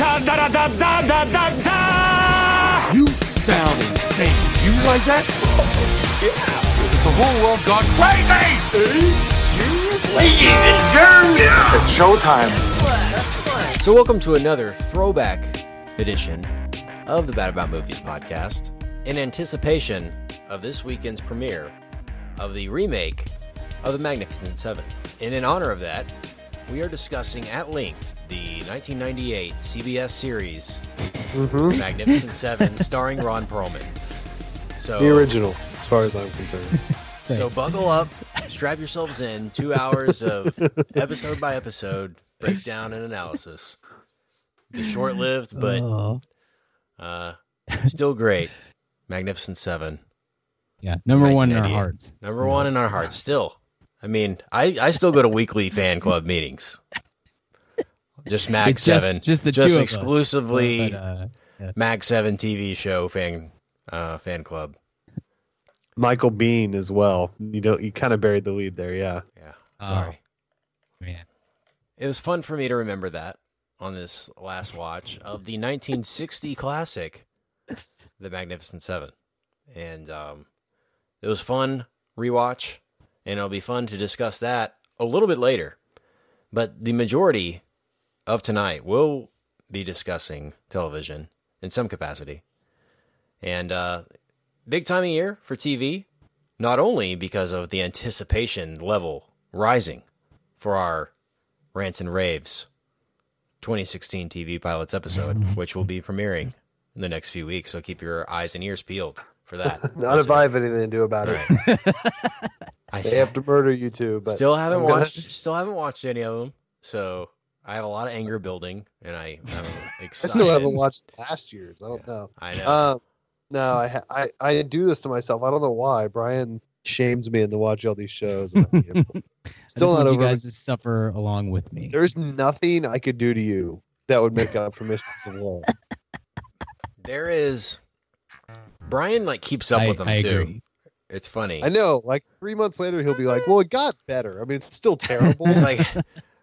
da da da da da da da da. You sound insane. You realize that? Yeah. The whole world got crazy. Are you Seriously? It's showtime. So, welcome to another throwback edition of the Bad About Movies podcast in anticipation of this weekend's premiere of the remake of The Magnificent Seven. And in honor of that, we are discussing at length the 1998 CBS series Magnificent Seven, starring Ron Perlman. So, The original, as far as I'm concerned. so buckle up, strap yourselves in. Two hours of episode by episode breakdown and analysis. The short-lived, but Oh. uh, still great. Magnificent Seven, yeah, number one in our hearts. number one in our hearts. Still, I mean, I I still go to weekly fan club meetings. Just Mag It's just- Seven, just the just two exclusively But, uh, Mag Seven TV show fan uh, fan club. Michael Biehn as well. You don't. You kind of buried the lead there. Yeah. Yeah, Oh. sorry. man, It was fun for me to remember that on this last watch of the 1960 classic, The Magnificent Seven. And um, it was fun rewatch, and it'll be fun to discuss that a little bit later. But the majority of tonight we'll be discussing television in some capacity. And uh, big time of year for TV, not only because of the anticipation level rising for our Rants and Raves 2016 TV pilots episode, which will be premiering in the next few weeks. So keep your eyes and ears peeled for that. Not if I have anything to do about it. I They have to murder you too. But still haven't I'm gonna- watched. Still haven't watched any of them. So I have a lot of anger building, and I, I'm I still haven't watched last year's. I don't know. I know. Um, no, I, ha- I I do this to myself. I don't know why. Brian shames me into watching all these shows. and I'm, you know, I Still just not want you guys to suffer along with me. There's nothing I could do to you that would make up for Mistress of War. there is. Brian like keeps up I, with them I too. agree. It's funny. I know. Like three months later, he'll be like, "Well, it got better. I mean, it's still terrible. It's like,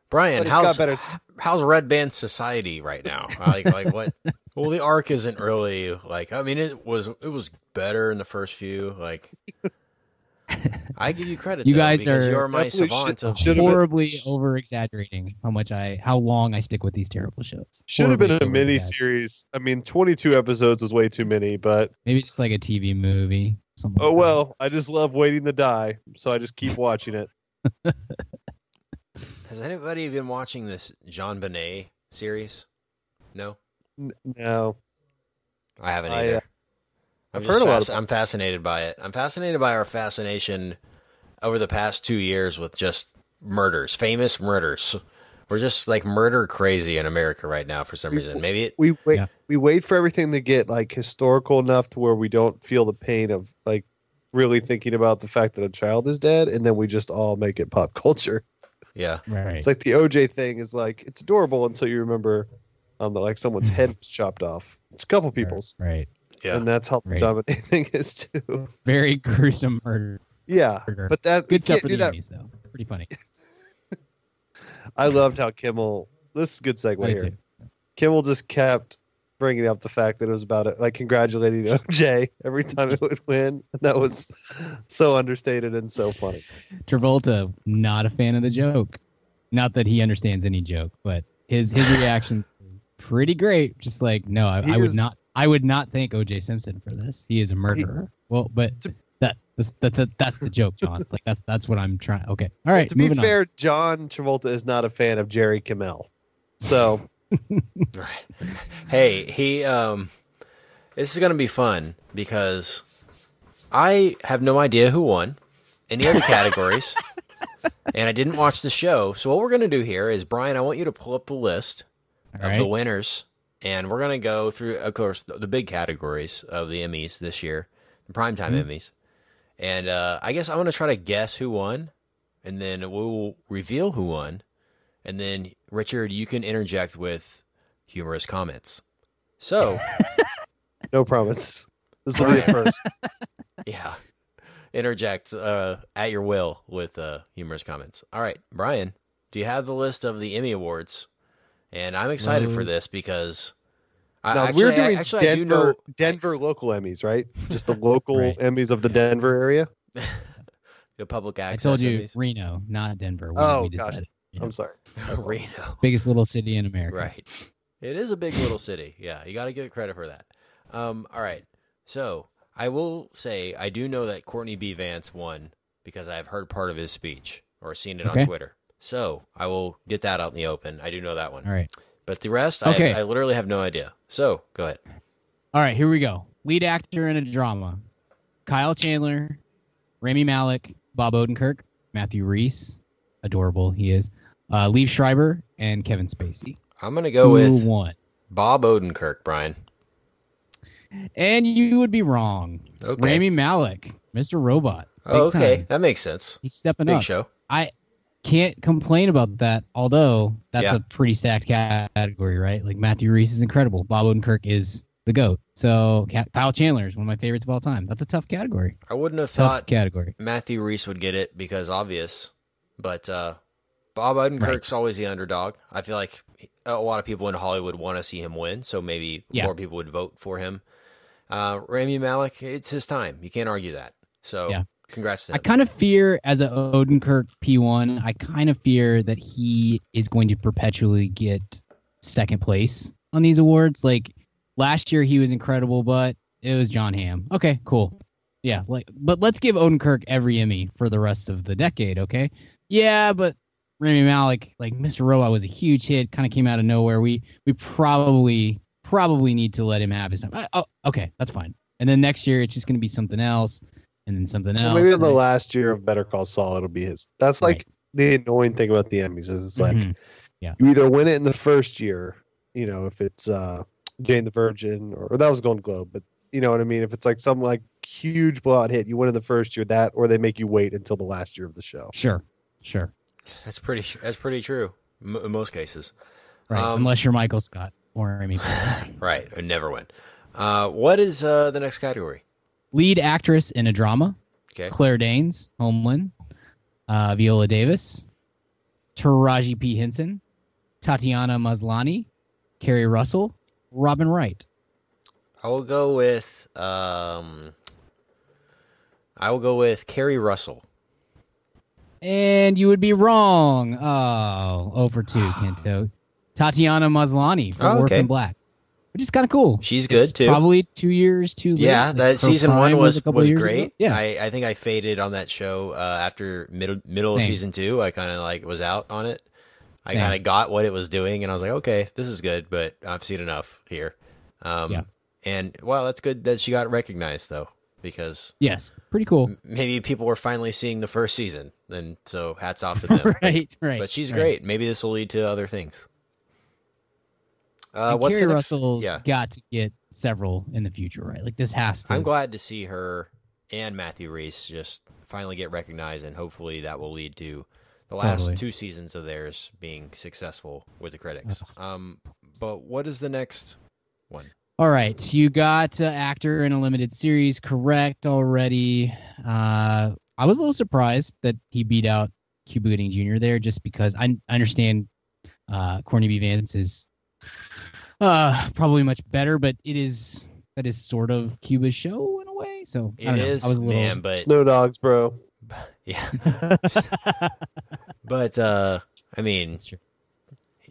Brian, but it how's got better." how's Red Band Society right now? Like, like what? Well, the arc isn't really like. I mean, it was it was better in the first few. Like, I give you credit. You though, guys because are- you're my savant should- should've been- Horribly over exaggerating how much I, how long I stick with these terrible shows. Should have been a Horribly mini series. I mean, 22 episodes is way too many, but Maybe just like a TV movie. Oh like that. well. I just love waiting to die, so I just keep watching it. Has anybody been watching this JonBenét series? No, No, I haven't I, either. uh, I'm I've just heard a lot fasc- I'm fascinated by it. I'm fascinated by our fascination over the past two years with just murders, famous murders. We're just like murder crazy in America right now for some reason. Maybe it. we wait. Yeah. We wait for everything to get like historical enough to where we don't feel the pain of like really thinking about the fact that a child is dead, and then we just all make it pop culture. Yeah, Right. It's like the OJ thing is like it's adorable until you remember um that like someone's head was chopped off. It's a couple people's, Right. yeah. and that's how the Right. JonBenét thing is too. Very gruesome murder. Yeah, Murder. but that Good stuff for do the that. Emmys, though. Pretty funny. I loved how Kimmel. This is a good segue here. do too. Kimmel just kept bringing up the fact that it was about it, like congratulating OJ every time it would win. That was so understated and so funny. Travolta, not a fan of the joke. Not that he understands any joke, but his his reaction pretty great. Just like, no, I, He I would is- not I would not thank OJ Simpson for this. He is a murderer. well, but that, that's that, that, that's the joke, John. Like that's that's what I'm trying. Okay. All right. to be moving on. fair, John Travolta is not a fan of Jerry Kimmel. So Right. Hey, he um this is going to be fun because I have no idea who won any other categories. and I didn't watch the show. So what we're going to do here is Brian, I want you to pull up the list All of right. the winners and we're going to go through of course the, the big categories of the Emmys this year, the primetime Mm-hmm. Emmys. And uh I guess I want to try to guess who won and then we'll reveal who won. And then Richard, you can interject with humorous comments. So, no promise. This will be a first. yeah, interject uh, at your will with uh, humorous comments. All right, Brian, do you have the list of the Emmy Awards and I'm excited for this because I, Now, actually, we're I- doing actually, I do Denver, know Denver local Emmys, right? Just the local Right. Emmys of the Denver area. the public I told you Emmys. Reno, not Denver. We, Oh, we gosh. Yeah. I'm sorry. Reno. Biggest little city in America. Right. It is a big little city. Yeah, you got to give credit for that. Um, all right. So I will say I do know that Courtney B. Vance won because I've heard part of his speech or seen it Okay. on Twitter. So I will get that out in the open. I do know that one. All right. But the rest, Okay. I, I literally have no idea. So go ahead. All right, here we go. Lead actor in a drama: Kyle Chandler, Rami Malek, Bob Odenkirk, Matthew Rhys, adorable he is, uh, Liev Schreiber, and Kevin Spacey. I'm going to go Who with won? Bob Odenkirk, Brian. And you would be wrong. Okay. Rami Malek, Mr. Robot. Oh, okay. time. That makes sense. He's stepping Big up. show. I can't complain about that, although that's Yeah. a pretty stacked category, right? Like Matthew Rhys is incredible. Bob Odenkirk is the GOAT. So Kyle Chandler is one of my favorites of all time. That's a tough category. I wouldn't have Tough thought category. Matthew Rhys would get it because obvious, but uh, Bob Odenkirk's always the underdog. I feel like a lot of people in Hollywood want to see him win, so maybe Yeah. more people would vote for him. Uh, Rami Malek, it's his time. You can't argue that. So, Yeah. congrats to I kind of fear as a Odenkirk P1, I kind of fear that he is going to perpetually get second place on these awards. Like last year he was incredible, but it was Jon Hamm. Okay, cool. Yeah, like but let's give Odenkirk every Emmy for the rest of the decade, okay? Yeah, but Rami Malek, like Mr. Robot was a huge hit, kind of came out of nowhere. We we probably probably need to let him have his time. I- Oh, okay, that's fine. And then next year it's just going to be something else and then something Well, else. maybe in the last year of Better Call Saul, it'll be his. That's like the annoying thing about the Emmys is it's like Mhm. you either win it in the first year, you know, if it's uh, Jane the Virgin or, or that was Golden Globe, but you know what I mean. If it's like some like huge blowout hit, you win in the first year, that or they make you wait until the last year of the show. Sure, sure. That's pretty. That's pretty true. M- in most cases, Right. Um, Unless you're Michael Scott or Amy. Right? Or never win. Uh, what is uh, the next category? Lead actress in a drama: Okay. Claire Danes, Homeland, uh, Viola Davis, Taraji P Henson, Tatiana Maslany, Keri Russell, Robin Wright. I will go with. Um, I will go with Keri Russell. And you would be wrong. Oh, over two, Kento. Tatiana Maslany for Oh, okay. Black, which is kind of cool. She's good, It's too. Probably two years too late. Yeah, that her season one was couple was great. ago. Yeah, I, I think I faded on that show uh, after middle middle of season two. I kind of like was out on it. I Same. kind of got what it was doing, and I was like, okay, this is good, but I've seen enough here. Um, Yeah. And well, that's good that she got recognized though, because yes, pretty cool. maybe people were finally seeing the first season, and so hats off to them. right, right. But she's right. great. Maybe this will lead to other things. Uh, And what's Keri? Russell's Yeah, got to get several in the future, right? Like this has to. I'm glad to see her and Matthew Rhys just finally get recognized, and hopefully that will lead to the last Totally. two seasons of theirs being successful with the critics. Um, but what is the next one? All right, you got uh, actor in a limited series correct already. Uh, I was a little surprised that he beat out Cuba Gooding Jr. there, just because I, I understand uh, Courtney B. Vance is uh, probably much better, but it is that is sort of Cuba's show in a way. So I don't know. I was a little. man, but Snow dogs, bro. yeah, but uh, I mean, That's true.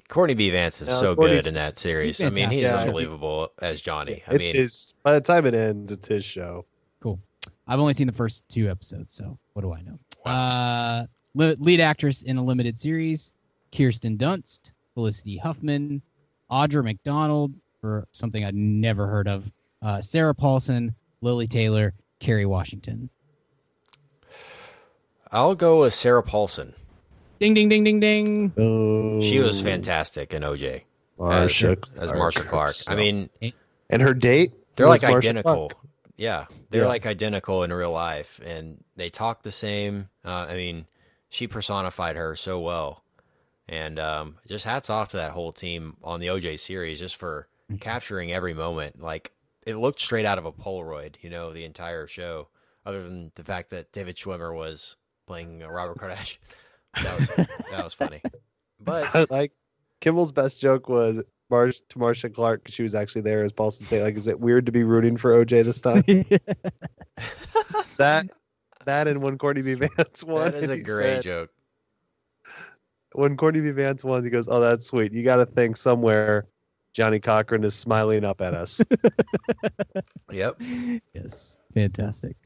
Courtney B. Vance is No, so Courtney's- good in that series. I mean, he's fantastic. unbelievable as Johnny. I mean, his. By the time it ends, it's his show. Cool. I've only seen the first two episodes, so what do I know? Uh, li- lead actress in a limited series: Kirsten Dunst, Felicity Huffman, Audra McDonald for something I'd never heard of, uh, Sarah Paulson, Lili Taylor, Kerry Washington. I'll go with Sarah Paulson. Ding ding ding ding ding. Oh, She was fantastic in OJ Marcia as, as Marcia Clark. I mean, and her date. they're like Marcia identical. Clark. Yeah, they're Yeah. like identical in real life, and they talk the same. Uh, I mean, she personified her so well, and um, just hats off to that whole team on the OJ series just for Mm-hmm. capturing every moment. Like it looked straight out of a Polaroid, you know, the entire show. Other than the fact that David Schwimmer was playing uh, Robert Kardashian, that was that was funny. But I like Kimmel's best joke was Marsh to Marcia Clark 'cause she was actually there as Paulson say like, is it weird to be rooting for OJ this time? that that and when Courtney B. Vance won. That is a great said- joke. When Courtney B. Vance won, he goes, "Oh, that's sweet. You got to think somewhere." Johnnie Cochran is smiling up at us. Yep. yes, fantastic.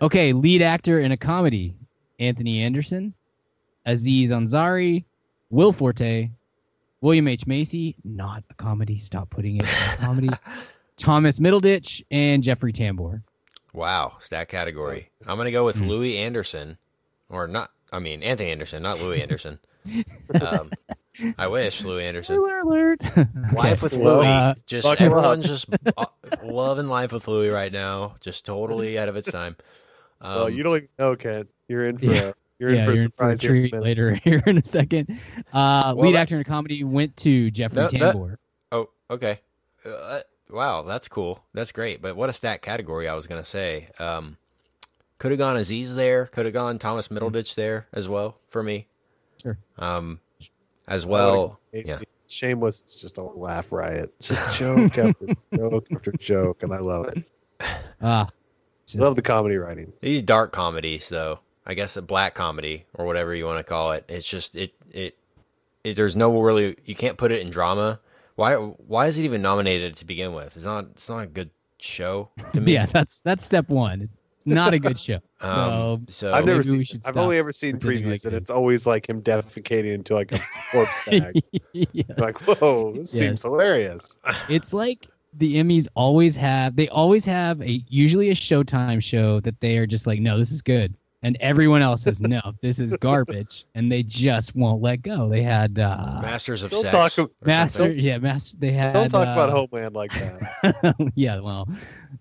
Okay, lead actor in a comedy: Anthony Anderson, Aziz Ansari, Will Forte, William H Macy. Not a comedy. Stop putting it in a comedy. Thomas Middleditch and Jeffrey Tambor. Wow, stat category. I'm gonna go with Hmm. Louie Anderson, or not. I mean Anthony Anderson, not Louie Anderson. um, I wish Louie Anderson. Spoiler alert. Life with Louie. uh, just buckle up. everyone's just uh, loving life with Louie right now. Just totally ahead of its time. Um, well, you don't even know, Kent. You're in for Yeah. a you're in yeah, for a you're in for a surprise here in a treat minute. later here in a second. Uh, Well, lead that- actor in a comedy went to Jeffrey That- that- Tambor. Oh, okay. Uh, wow, that's cool. That's great. But what a stat category I was gonna say. Um, could have gone Aziz there. Could have gone Thomas Middleditch there as well for me. Sure. Um, as well. yeah. Shameless. It's just a laugh riot. It's just joke after joke after joke, and I love it. Ah, just- Love the comedy writing. These dark comedies, though, I guess a black comedy or whatever you want to call it. It's just it, it it there's no really you can't put it in drama. Why why is it even nominated to begin with? It's not it's not a good show to me. yeah, that's that's step one. It's not a good show. So Um, so I've never maybe we seen. should I've only ever seen previews, like and it's always like him defecating into like a corpse bag. yes. like, whoa, this seems hilarious. it's like the Emmys always have they always have a usually a Showtime show that they are just like, no, this is good. And everyone else says, no, this is garbage. And they just won't let go. They had uh Masters of Don't Sex. talk Master something. yeah, Master they had Don't talk about uh, Homeland like that. yeah, well,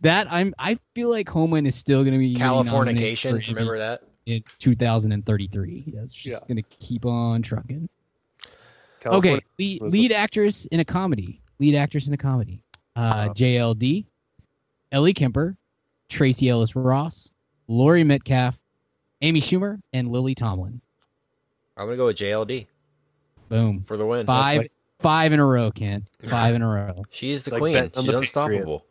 that I'm I feel like Homeland is still going to be getting nominated Californication. for Emmy Remember that? in 2033. That's just Yeah. going to keep on trucking. California okay, lead, lead actress in a comedy. Lead actress in a comedy. Uh, Uh-huh. JLD, Ellie Kemper, Tracee Ellis Ross, Laurie Metcalf, Amy Schumer, and Lily Tomlin. I'm gonna go with JLD Boom. for the win. Five, like- five in a row, Kent. Five in a row. She's the like queen. betting on She's the unstoppable.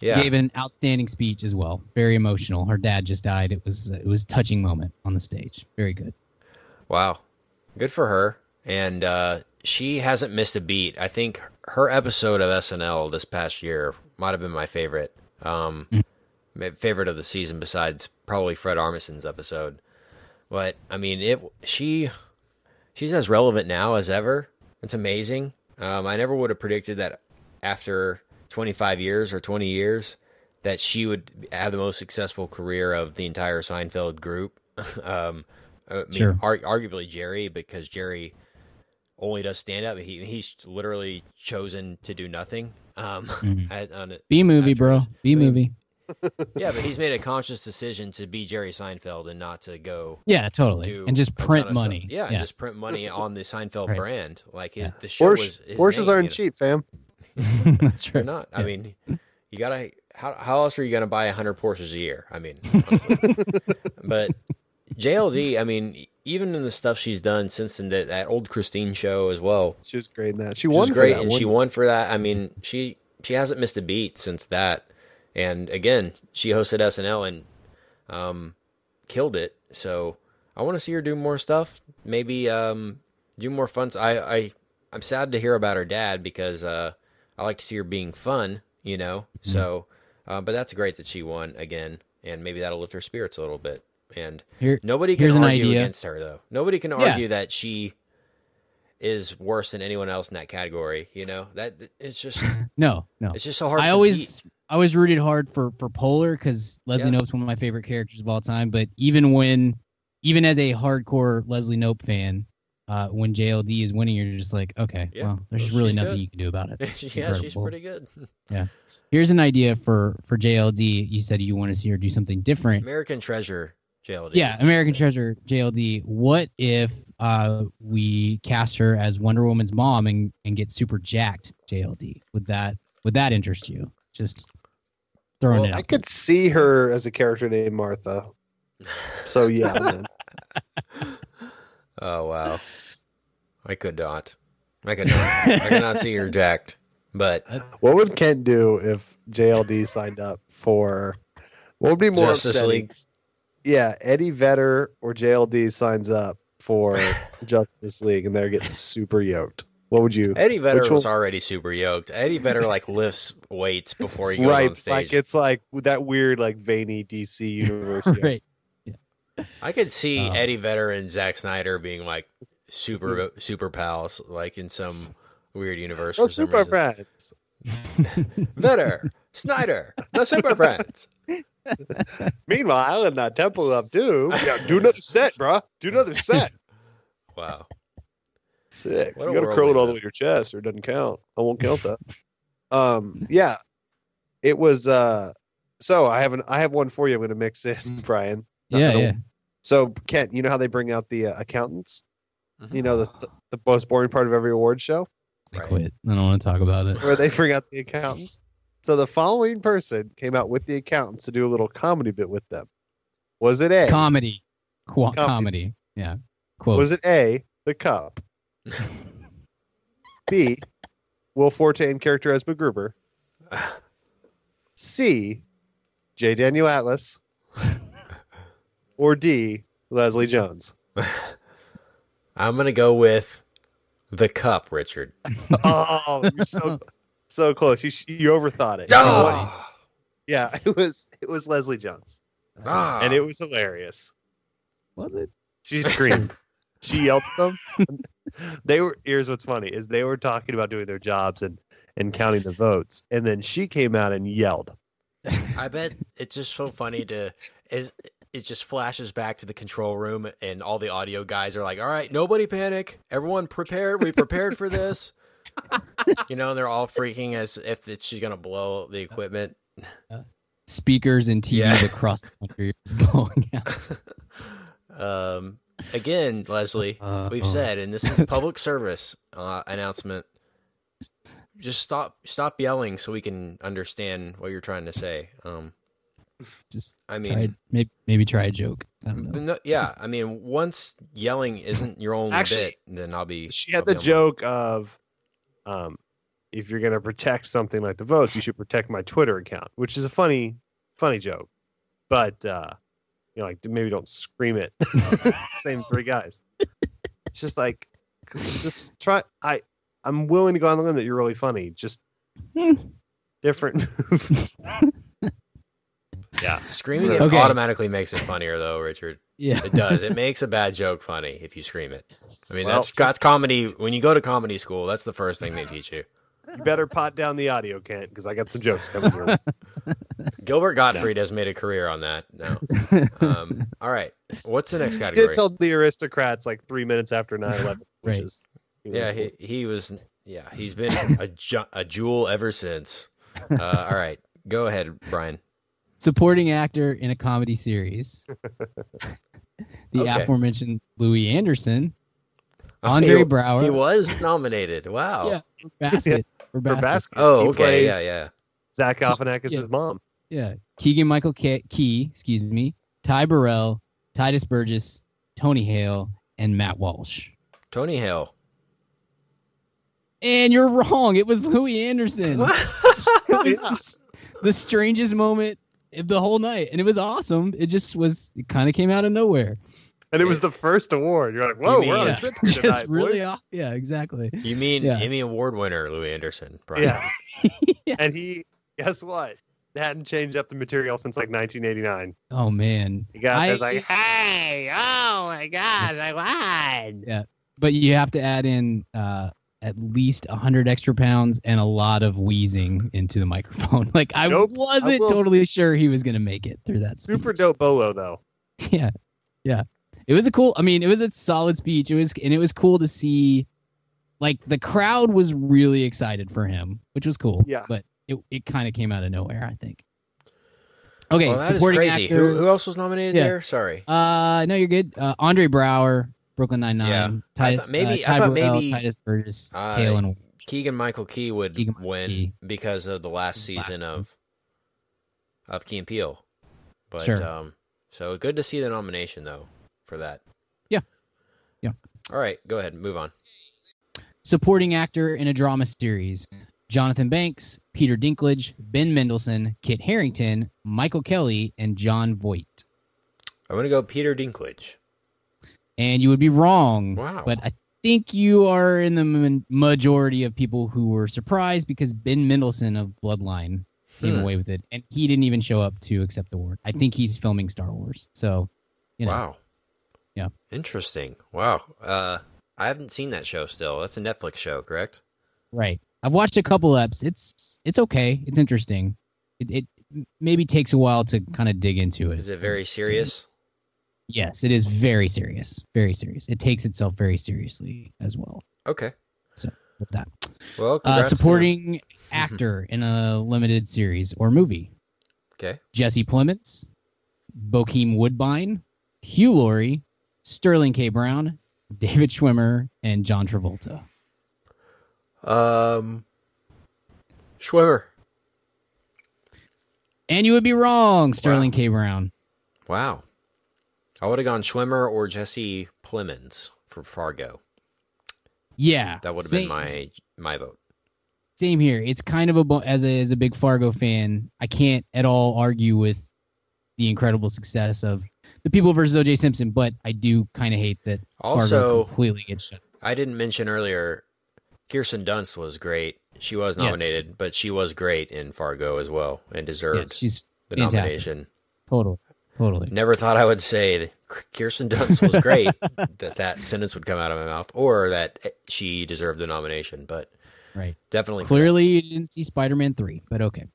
Yeah. Gave an outstanding speech as well. Very emotional. Her dad just died. It was it was a touching moment on the stage. Very good. Wow. Good for her. And uh, she hasn't missed a beat. I think her episode of SNL this past year might have been my favorite. Um, my favorite of the season besides probably Fred Armisen's episode. But I mean, it she she's as relevant now as ever. It's amazing. Um, I never would have predicted that after 25 years or 20 years that she would have the most successful career of the entire Seinfeld group. um, I mean, Sure. ar- arguably Jerry because Jerry only does stand up. He he's literally chosen to do nothing. Um, Mhm. on it. B movie, bro. B movie. Yeah, but he's made a conscious decision to be Jerry Seinfeld and not to go Yeah, totally. do and just print money. Yeah, and just print money on the Seinfeld Right. brand. Like his Yeah. the show was his Porsches name, aren't you know? cheap, fam. That's true. They're true. not. I mean, you gotta. How how else are you gonna buy hundred Porsches a year? I mean, but JLD. I mean, even in the stuff she's done since then, that, that old Christine show as well. She was great in that. She She won was for great, that and she won for that. I mean, she she hasn't missed a beat since that. And again, she hosted SNL and um, killed it. So I want to see her do more stuff. Maybe um, do more fun. I I I'm sad to hear about her dad because uh, I like to see her being fun. You know. Mm-hmm. So, uh, but that's great that she won again, and maybe that'll lift her spirits a little bit. And Here, nobody can argue idea. against her though. Nobody can Yeah. argue that she is worse than anyone else in that category. You know that it's just no, no. it's just so hard. I to always I was rooted hard for for Poehler because Leslie Yeah. Knope's one of my favorite characters of all time. But even when, even as a hardcore Leslie Knope fan, uh, when JLD is winning, you're just like, okay, Yeah, well, there's well, just really nothing good. you can do about it. yeah, she's pretty good. Yeah. Here's an idea for for JLD. You said you want to see her do something different. American Treasure, JLD. Yeah, American Treasure JLD. What if uh, we cast her as Wonder Woman's mom and, and get super jacked JLD? Would that would that interest you? Just throwing Well, it I out. could see her as a character named Martha. So yeah. Oh wow, I could not. I could not. I could not see her jacked. But What would Kent do if JLD signed up for? What would be more Justice upsetting? League. Yeah, Eddie Vedder or JLD signs up for Justice League, and they're getting super yoked. What would you? Eddie Vedder was one- already super yoked. Eddie Vedder like lifts weights before he goes right, on stage. like it's like that weird, like veiny DC universe. yoke. right. I could see Oh. Eddie Vedder and Zack Snyder being like super hmm. super pals, like in some weird universe for some super reason. friends. Vedder, Snyder, the super friends. Meanwhile, in that temple up too. Yeah, do another set, bro. Do another set. Wow. Sick. What you gotta curl it all the way to your chest, or it doesn't count. I won't count that. um, yeah, it was. uh So I have an. I have one for you. I'm gonna mix in, Brian. Not Yeah, gonna- yeah. So Kent, you know how they bring out the uh, accountants? Mhm. You know the the most boring part of every award show, I Right. quit. I don't want to talk about it. where they bring out the accountants. So the following person came out with the accountants to do a little comedy bit with them. Was it A? Comedy. Qu- Comedy. comedy. Yeah. Quote. Was it A, the cup? B, Will Forte in character as MacGruber? C, J. Daniel Atlas? Or D, Leslie Jones? I'm gonna go with the cup, Richard. Oh, you're so so close. You you overthought it. Ah! Yeah, it was it was Leslie Jones, Ah! and it was hilarious. Was it? She screamed. she yelled at them. they were. Here's what's funny: is they were talking about doing their jobs and and counting the votes, and then she came out and yelled. I bet it's just so funny to is it just flashes back to the control room and all the audio guys are like, "All right, nobody panic. Everyone prepared. We prepared for this." you know, and they're all freaking as if it's, she's gonna blow the equipment. Speakers and TVs Yeah. across the country is blowing out. Um, again, Leslie, Uh, we've oh. said, and this is a public service uh, announcement. Just stop, stop yelling, so we can understand what you're trying to say. Um, Just I try, mean, maybe, maybe try a joke. I don't know. no, yeah, I mean, once yelling isn't your only Actually, bit, then I'll be. She had I'll the on joke of, um, if you're gonna protect something like the votes, you should protect my Twitter account, which is a funny, funny joke. But uh, you know, like maybe don't scream it. Same three guys. It's just like, just try. I I'm willing to go on the limb that you're really funny. Just different. yeah. Screaming it Okay. automatically makes it funnier, though, Richard. Yeah. It does. It makes a bad joke funny if you scream it. I mean, Well- that's that's comedy. When you go to comedy school, that's the first thing they teach you. You better pot down the audio, Kent, because I got some jokes coming here. Gilbert Gottfried has made a career on that now. Um, all right, what's the next He category? did tell the aristocrats like three minutes after 9-11, which Right. is Yeah, he he was. Yeah, he's been a ju- a jewel ever since. Uh, all right, go ahead, Brian. Supporting actor in a comedy series. the Okay. aforementioned Louie Anderson, Andre he, Braugher. He was nominated. Wow. Yeah. for basket. For for basket. Oh, He okay. Yeah, yeah. Zach Galifianakis' Yeah. mom. Yeah. Keegan Michael Key, Key, excuse me, Ty Burrell, Tituss Burgess, Tony Hale, and Matt Walsh. Tony Hale. And you're wrong. It was Louie Anderson. it was Yeah. the, the strangest moment of the whole night, and it was awesome. It just was. It kind of came out of nowhere. And it was the first award. You're like, whoa, mean- we're on Yeah. a trip here just really, boys. aw- yeah, exactly. You mean Yeah. Emmy Award winner Louie Anderson? Brian. Yeah. Yes. And he, guess what? They hadn't changed up the material since like 1989. Oh man. He got I- there's like, hey, oh my God, I won. Yeah, but you have to add in uh, at least hundred extra pounds and a lot of wheezing into the microphone. Like I Nope. wasn't I totally sure he was gonna make it through that. Super speech. dope bolo, though. yeah yeah it was a cool i mean it was a solid speech it was and it was cool to see like the crowd was really excited for him which was cool Yeah. but it, it kind of came out of nowhere i think okay Well, that is supporting crazy. actor Who, who else was nominated Yeah. there? Sorry. uh no you're good uh andre braugher brooklyn Yeah. nine-nine I titus thought maybe- uh, I thought Burrell, maybe, tituss burgess uh, Hale and Keegan Michael Key would Keegan-Michael win Key. because of the last Last season one. of of Key and Peele. But Sure. um so good to see the nomination though for that. Yeah. Yeah. All right, go ahead, and move on. Supporting actor in a drama series: Jonathan Banks, Peter Dinklage, Ben Mendelsohn, Kit Harington, Michael Kelly, and Jon Voight. I'm gonna go Peter Dinklage. And you would be wrong. Wow. But I think you are in the majority of people who were surprised because Ben Mendelsohn of Bloodline came Hmm. away with it, and he didn't even show up to accept the award. I think he's filming Star Wars. So, you know, Wow. Yeah. Interesting. Wow. Uh, I haven't seen that show still. That's a Netflix show, correct? right. I've watched a couple eps. It's it's okay. It's interesting. It, it maybe takes a while to kind of dig into it. Is it very serious? Yes, it is very serious. Very serious. It takes itself very seriously as well. Okay. So with that, Well, uh, supporting actor in a limited series or movie: Okay. Jesse Plemons, Bokeem Woodbine, Hugh Laurie, Sterling K. Brown, David Schwimmer, and John Travolta. Um, Schwimmer. And you would be wrong, Sterling K. Brown. Wow. I would have gone Schwimmer or Jesse Plemons for Fargo. Yeah, That would have been my my vote. Same here. It's kind of a as a as a big Fargo fan, I can't at all argue with the incredible success of the people versus O.J. Simpson, but I do kind of hate that Fargo Also, completely gets shut. I didn't mention earlier, Kirsten Dunst was great. She was Yes. nominated, but she was great in Fargo as well and Yeah, deserved she's the fantastic. nomination. Totally, totally. Never thought I would say that Kirsten Dunst was great, that that sentence would come out of my mouth, or that eh, she deserved the nomination, but Right. definitely. Clearly, you didn't see Spider-Man three, but okay.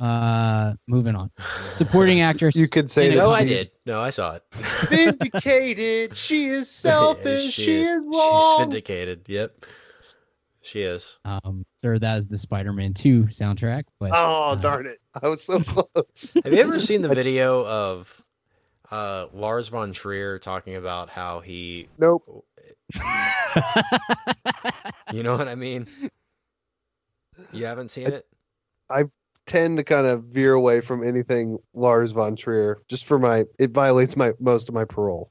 Uh, moving on. Supporting actress. You could say that No, I did. No, I saw it. vindicated. She is selfish. she, is, wrong. She's vindicated. Yep. She is. Um, sir, that is the Spider-Man two soundtrack. But oh uh, darn it! I was so close. Have you ever seen the video of uh, Lars von Trier talking about how he, nope. you know what I mean? You haven't seen it? Tend to kind of veer away from anything Lars von Trier, just for my. It violates my most of my parole.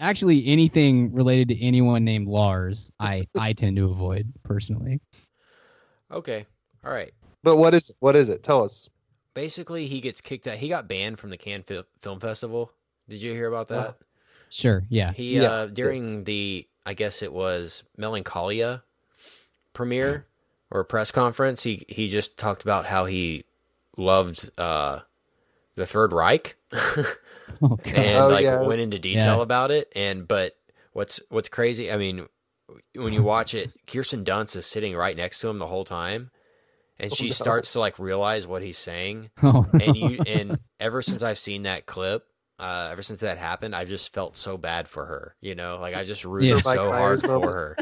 Actually, anything related to anyone named Lars, I I tend to avoid personally. Okay. All right. But what is what is it? Tell us. Basically, he gets kicked out. He got banned from the Cannes Fil- Film Festival. Did you hear about that? Sure, yeah. He Yeah. uh during the I guess it was Melancholia premiere or press conference, he he just talked about how he loved uh the Third Reich Oh, and Oh, like yeah. went into detail Yeah. about it and but what's what's crazy, I mean when you watch it, Kirsten Dunst is sitting right next to him the whole time and Oh, she no. starts to like realize what he's saying Oh, and you and ever since I've seen that clip, uh, ever since that happened, I've just felt so bad for her. You know, like I just rooted Yeah. so hard for moment. her.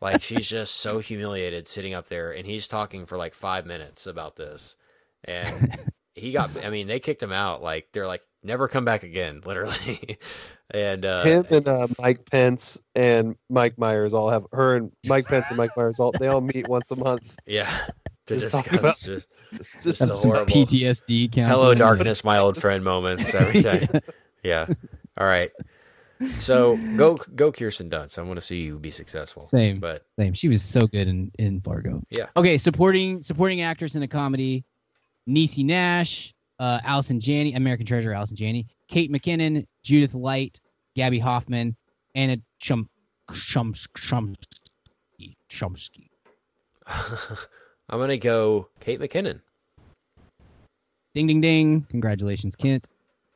Like she's just so humiliated sitting up there, and he's talking for like five minutes about this, and he got. I mean, they kicked him out. Like they're like, never come back again, literally. and uh, Him and uh, Mike Pence and Mike Myers all have her and Mike Pence and Mike Myers all they all meet once a month. yeah, to Just talk discuss about- just, Just have some horrible. PTSD counseling. Hello, darkness, my old friend moments every time. Yeah. All right. So go go Kirsten Dunst. I want to see you be successful. Same. But Same. She was so good in in Fargo. Yeah. Okay, supporting supporting actress in a comedy: Niecy Nash, uh, Allison Janney, American Treasure, Allison Janney, Kate McKinnon, Judith Light, Gaby Hoffmann, Anna Chum Chum Chumsky Chumsky. I'm gonna go Kate McKinnon. Ding ding ding! Congratulations, Kent.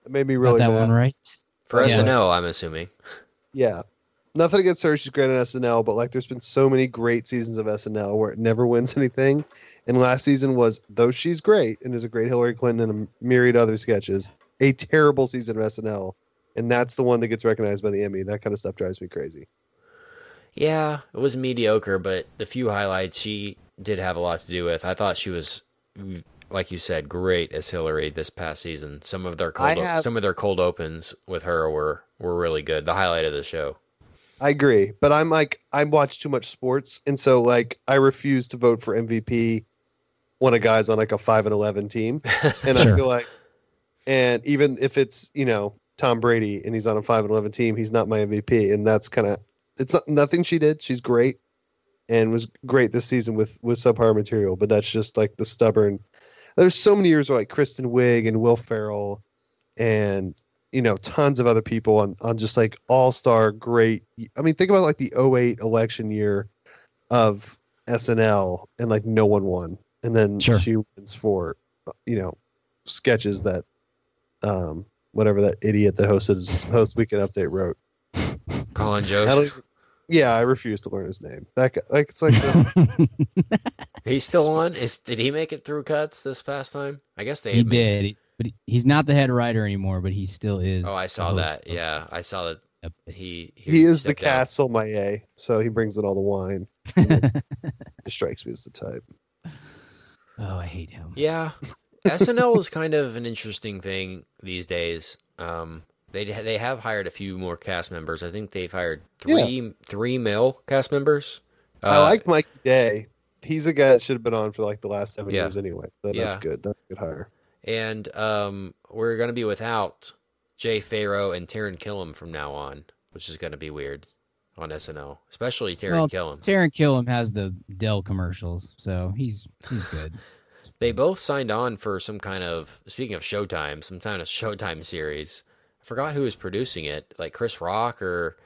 It made me Got really that mad. one right. For Yeah. SNL, I'm assuming. Yeah. Nothing against her. She's great on SNL, but like there's been so many great seasons of SNL where it never wins anything. And last season was, though she's great and is a great Hillary Clinton and a myriad other sketches, a terrible season of SNL. And that's the one that gets recognized by the Emmy. That kind of stuff drives me crazy. Yeah, it was mediocre, but the few highlights she did have a lot to do with. I thought she was, like you said, great as Hillary this past season. Some of their cold, I have- some of their cold opens with her were were really good. The highlight of the show. I agree, but I'm like I watch too much sports, and so like I refuse to vote for MVP when a guy's on like a five and eleven team, and Sure. I feel like, and even if it's you know Tom Brady and he's on a five and eleven team, he's not my MVP, and that's kind of it's not nothing she did. She's great, and was great this season with with subpar material. But that's just like the stubborn. There's so many years where like Kristen Wiig and Will Ferrell, and you know tons of other people on on just like all star great. I mean, think about like the 08 election year of SNL, and like no one won, and then Sure. she wins for uh, you know sketches that um whatever that idiot that hosted host Weekend Update wrote. Colin I don't Jost. Even- yeah, I refuse to learn his name. That guy, like it's like the, He's still on. Is did he make it through cuts this past time? I guess they he made- did, but he- he's not the head writer anymore. But he still is. Oh, I saw that. of- Yeah, I saw that. Yep. He he is the stepped out. Castle Maillet, so he brings in all the wine. It strikes me as the type. oh, I hate him. Yeah, SNL is kind of an interesting thing these days. Um, they they have hired a few more cast members. I think they've hired three three male cast members. I Uh, like Mikey Day. He's a guy that should have been on for like the last seven Yeah. years anyway. So that's Yeah. good. That's a good hire. and um, we're going to be without Jay Pharoah and Taran Killam from now on, which is going to be weird on SNL, especially Taran Well, Killam. Taran Killam has the Dell commercials, so he's he's good. They both signed on for some kind of speaking of Showtime, some kind of Showtime series. Forgot who was producing it, like Chris Rock or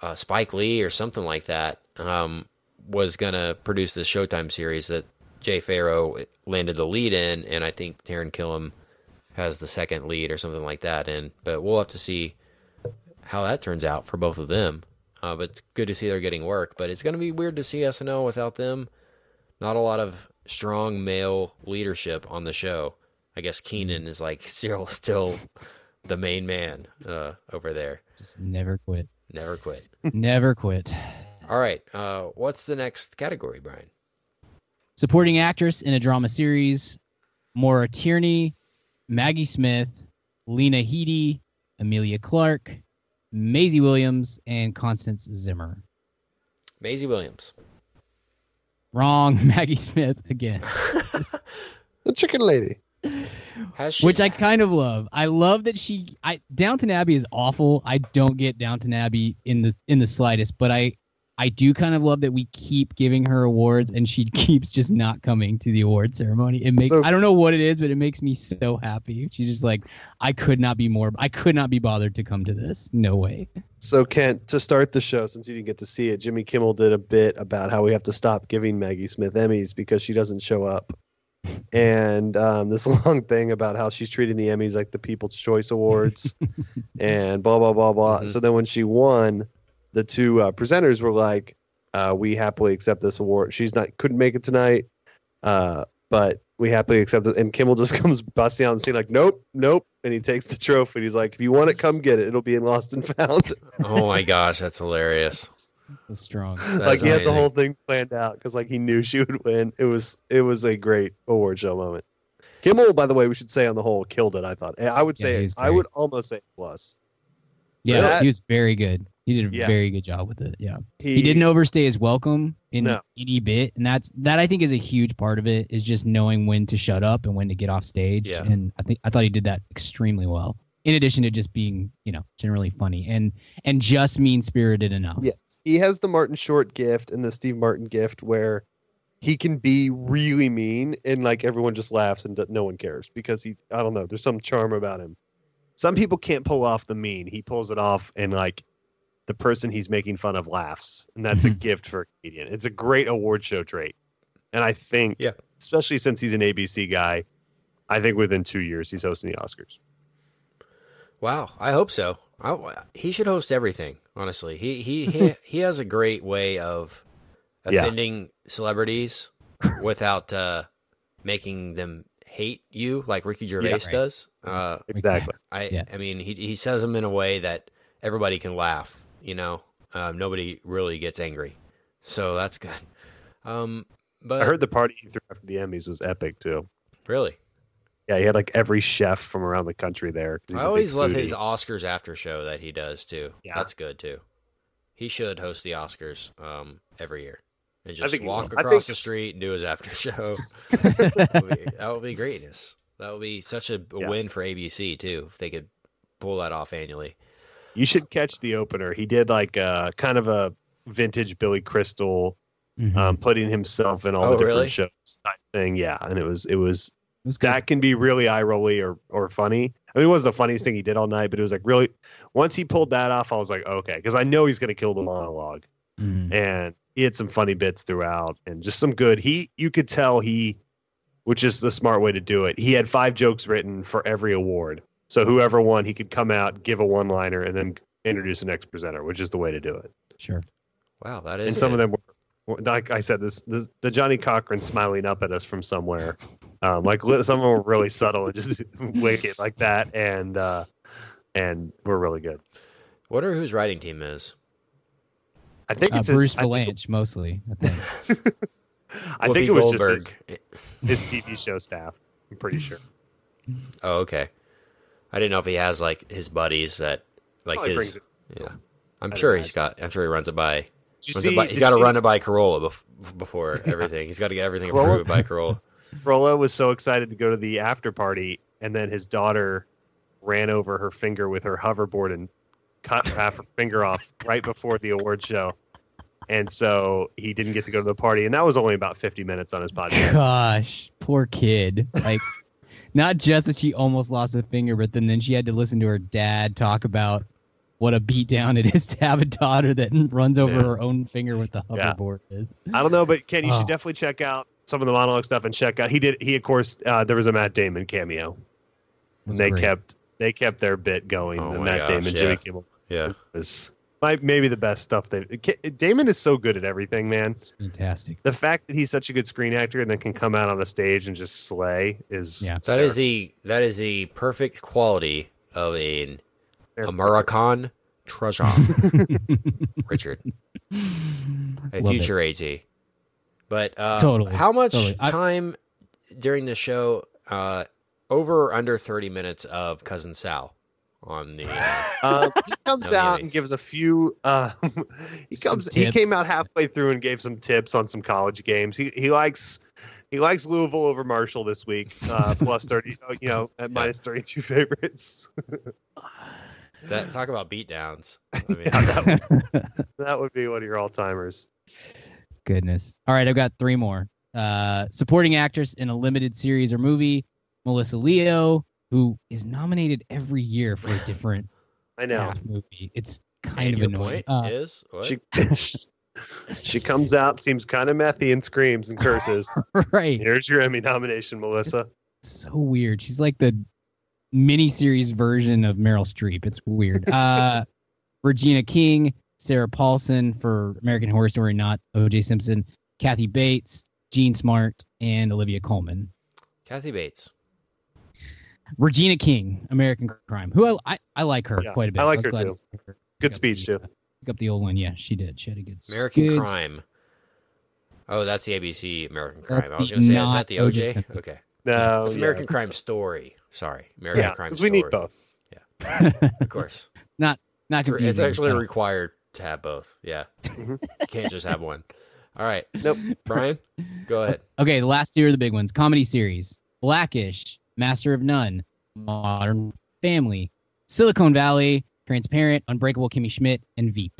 uh, Spike Lee or something like that. Um, was gonna produce this Showtime series that Jay Pharoah landed the lead in, and I think Taran Killam has the second lead or something like that. And but we'll have to see how that turns out for both of them. Uh, but it's good to see they're getting work. But it's gonna be weird to see SNL without them not a lot of strong male leadership on the show. I guess Kenan is like Cyril still the main man uh, over there. Just never quit. Never quit. never quit. All right, uh, what's the next category, Brian? Supporting actress in a drama series: Maura Tierney, Maggie Smith, Lena Headey, Emilia Clarke, Maisie Williams, and Constance Zimmer. Maisie Williams. Wrong, Maggie Smith again. The chicken lady. Has she? which I kind of love. I love that she. I Downton Abbey is awful. I don't get Downton Abbey in the in the slightest, but I I do kind of love that we keep giving her awards and she keeps just not coming to the award ceremony. It makes So- I don't know what it is, but it makes me so happy. She's just like, I could not be more. I could not be bothered to come to this. No way. So Kent, to start the show, since you didn't get to see it, Jimmy Kimmel did a bit about how we have to stop giving Maggie Smith Emmys because she doesn't show up. And um, this long thing about how she's treating the Emmys like the People's Choice Awards and blah, blah, blah, blah. Mhm. So then when she won, the two uh, presenters were like, uh, we happily accept this award. She's not, couldn't make it tonight, uh, but we happily accept it. And Kimmel just comes busting out and saying like, nope, nope. And he takes the trophy and he's like, if you want it, come get it. It'll be in Lost and Found. oh my gosh, that's hilarious. Was strong. like he had the whole thing planned out because like he knew she would win. It was it was a great award show moment. Kimmel, by the way, we should say on the whole killed it. I thought. Eh, I would say was I would almost say plus. Yeah, That- he was very good. He did a Yeah. very good job with it. Yeah. He, he didn't overstay his welcome in No. any bit and that's that i think is a huge part of it is just knowing when to shut up and when to get off stage Yeah. and i think i thought he did that extremely well in addition to just being you know generally funny and and just mean spirited enough Yes, he has the Martin Short gift and the Steve Martin gift where he can be really mean and like everyone just laughs and no one cares because he I don't know. There's some charm about him. Some people can't pull off the mean. He pulls it off and like the person he's making fun of laughs, and that's a mm-hmm. gift for a comedian. It's a great award show trait, and I think, Yeah. especially since he's an ABC guy, I think within two years he's hosting the Oscars. Wow, I hope so. I, he should host everything. Honestly, he he he, he has a great way of Yeah. offending celebrities without uh, making them hate you, like Ricky Gervais right. does. Uh, Exactly. I Yes. I mean, he he says them in a way that everybody can laugh. You know, um, nobody really gets angry, so that's good. Um, but I heard the party he threw after the Emmys was epic too. really, Yeah, he had like every chef from around the country there. he's I a big always love foodie. his Oscars after show that he does too. Yeah. That's good too. He should host the Oscars um, every year and just think walk across think- the street and do his after show. that, would be, that would be greatness. That would be such a, a Yeah. win for ABC too if they could pull that off annually. You should catch the opener. He did like a kind of a vintage Billy Crystal, Mhm. um, putting himself in all Oh, the different really? shows type thing. Yeah, and it was it was it was good. That can be really eye rolly or or funny. I mean, it wasn't the funniest thing he did all night, but it was like really once he pulled that off, I was like, okay, because I know he's gonna kill the monologue, Mhm. and he had some funny bits throughout, and just some good. He you could tell he, which is the smart way to do it. He had five jokes written for every award, so whoever won, he could come out, give a one liner, and then introduce the next presenter, which is the way to do it. Sure. Wow, that is. and some it. of them were, were- like I said, this, this the Johnnie Cochran smiling up at us from somewhere. Um, like li- some of them were really subtle and just wicked like that, and uh, and were really good. Wonder whose writing team is. I think Uh, it's Bruce his, I think, Vilanch mostly. I think. I think it was Goldberg. just his, his TV show staff. I'm pretty sure. Oh, okay. I didn't know if he has like his buddies that like Probably his. Yeah, I'm I'd sure he's imagine. got. I'm sure he runs it by. Did you see? by- he's got to run it by Carolla bef- before everything. He's got to get everything approved by Carolla. Carolla was so excited to go to the after party, and then his daughter ran over her finger with her hoverboard and cut half her finger off right before the award show. And so he didn't get to go to the party, and that was only about 50 minutes on his podcast. Gosh, poor kid. Like, not just that she almost lost a finger, but then then she had to listen to her dad talk about what a beatdown it is to have a daughter that runs over Yeah. her own finger with the Yeah. hoverboard. Is I don't know, but Ken, you Oh. should definitely check out some of the monologue stuff and check out. He did. He of course uh, there was a Matt Damon cameo, and they great. kept they kept their bit going. Oh the Matt gosh, Damon, yeah. Jimmy Kimmel Yeah, was might maybe the best stuff they. K- Damon is so good at everything, man. fantastic. The fact that he's such a good screen actor and then can come out on a stage and just slay is Yeah. that is the that is the perfect quality of an They're- American treasure, Richard, a Love it. future AT. But uh, Totally, how much totally. I- time during the show? Uh, over or under thirty minutes of cousin Sal on the. Uh, Um, he comes No, out Emmys. and gives a few. Uh, he Some comes. He came out halfway through and gave some tips on some college games. He he likes. He likes Louisville over Marshall this week, uh, plus thirty. You know, at minus thirty-two favorites. that talk about beatdowns. I mean, Yeah, that, that would be one of your all-timers. Goodness. All right, I've got three more. Uh, supporting actress in a limited series or movie, Melissa Leo, who is nominated every year for a different I know. half movie. It's kind and of your annoying. point Uh, is what? She she comes out, seems kind of methy, and screams and curses. right. Here's your Emmy nomination, Melissa. So weird. She's like the miniseries version of Meryl Streep. It's weird. Uh, Regina King, Sarah Paulson for American Horror Story, not O.J. Simpson, Kathy Bates, Jean Smart, and Olivia Colman. Kathy Bates. Regina King, American Crime, who I I, I like her Yeah, quite a bit. I like was her too. to her Good speech the, too. Pick up the old one. Yeah, she did. She had a good American good- Crime. Oh, that's the ABC American Crime. That's I was going to say, is not that the O.J. OJ? Okay. No, It's yeah. American Crime Story. Sorry. American Yeah, Crime because Story. we need both. Yeah, of course. not not It's, actually No. required to have both. Yeah. You can't just have one. All right. Nope. Brian, go ahead. Okay, the last two are the big ones. Comedy series: Blackish, Master of None, Modern Family, Silicon Valley, Transparent, Unbreakable Kimmy Schmidt, and Veep.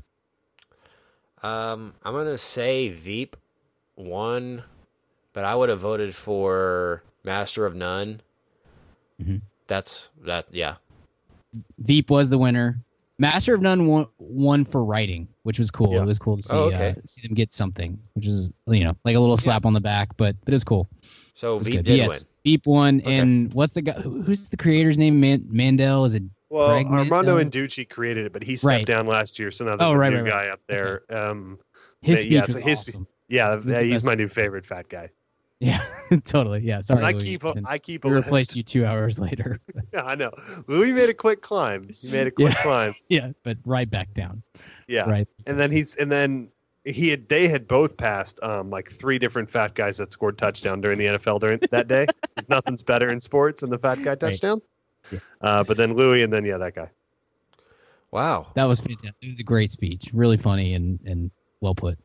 Um, I'm going to say Veep won, but I would have voted for Master of None. Mhm. That's that. Yeah. Veep was the winner. Master of None won, won for writing, which was cool. Yeah. It was cool to see Oh, okay. uh, see them get something, which is you know like a little slap on the back, but but it was cool. So It was Veep good. did yes, win. Veep won, Okay. and what's the guy? who- Who's the creator's name? Man, Mandel? Is it? Well, Greg Armando Mandel? Iannucci created it, but he stepped Right. down last year, so now there's Oh, a right, new right, right. guy up there. Um, His Yeah, speech yeah, was his- awesome. yeah, was the yeah, he's my new favorite fat guy. Yeah, totally. Yeah, sorry. And I Louie keep, Anderson. I keep. we a replaced list. you two hours later. Yeah, I know. Louie made a quick climb. He made a quick Yeah. climb. yeah, but right back down. Yeah, Right. and then he's and then he had they had both passed um like three different fat guys that scored touchdown during the NFL during that day. Nothing's better in sports than the fat guy touchdown. Yeah. Uh, but then Louie and then yeah that guy. Wow. That was fantastic. It was a great speech. Really funny and and well put.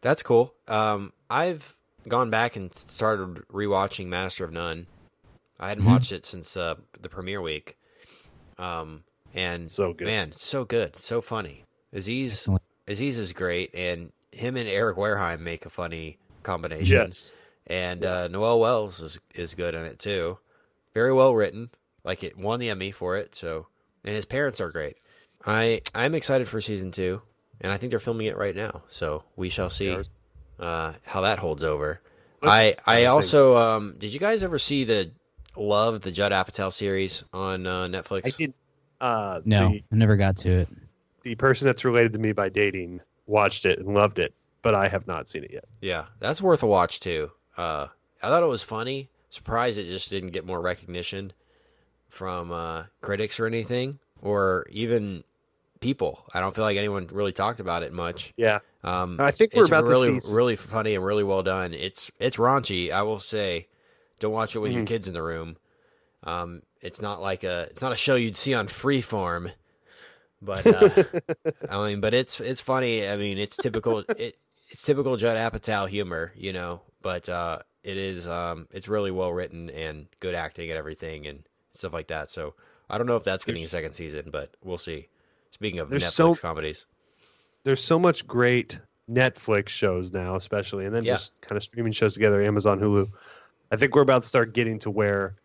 That's cool. Um, I've gone back and started rewatching Master of None. I hadn't Mhm. watched it since uh, the premiere week. Um, and So good. man, so good, so funny. Aziz Excellent. Aziz is great, and him and Eric Wareheim make a funny combination. Yes. and uh, Noel Wells is is good in it too. Very well written. Like it won the Emmy for it. So, and his parents are great. I I'm excited for season two, and I think they're filming it right now. So we shall see uh, how that holds over. I I also um did you guys ever see the Love the Judd Apatow series on uh, Netflix? I did. Uh, No, the, I never got to it. the person that's related to me by dating watched it and loved it, but I have not seen it yet. Yeah, that's worth a watch too. Uh, I thought it was funny. Surprised it just didn't get more recognition from uh, critics or anything, or even people. I don't feel like anyone really talked about it much. Yeah, Um, I think we're about really, to see. really funny and really well done. It's it's raunchy. I will say, don't watch it with Mm-hmm. your kids in the room. Um, it's not like a it's not a show you'd see on Freeform, but uh, I mean, but it's it's funny. I mean, it's typical. it it's typical Judd Apatow humor, you know. But uh, it is um, it's really well written and good acting and everything and stuff like that. So I don't know if that's getting a second season, but we'll see. Speaking of There's Netflix so- comedies, There's so much great Netflix shows now, especially, and then Yeah. just kind of streaming shows together, Amazon, Hulu. I think we're about to start getting to where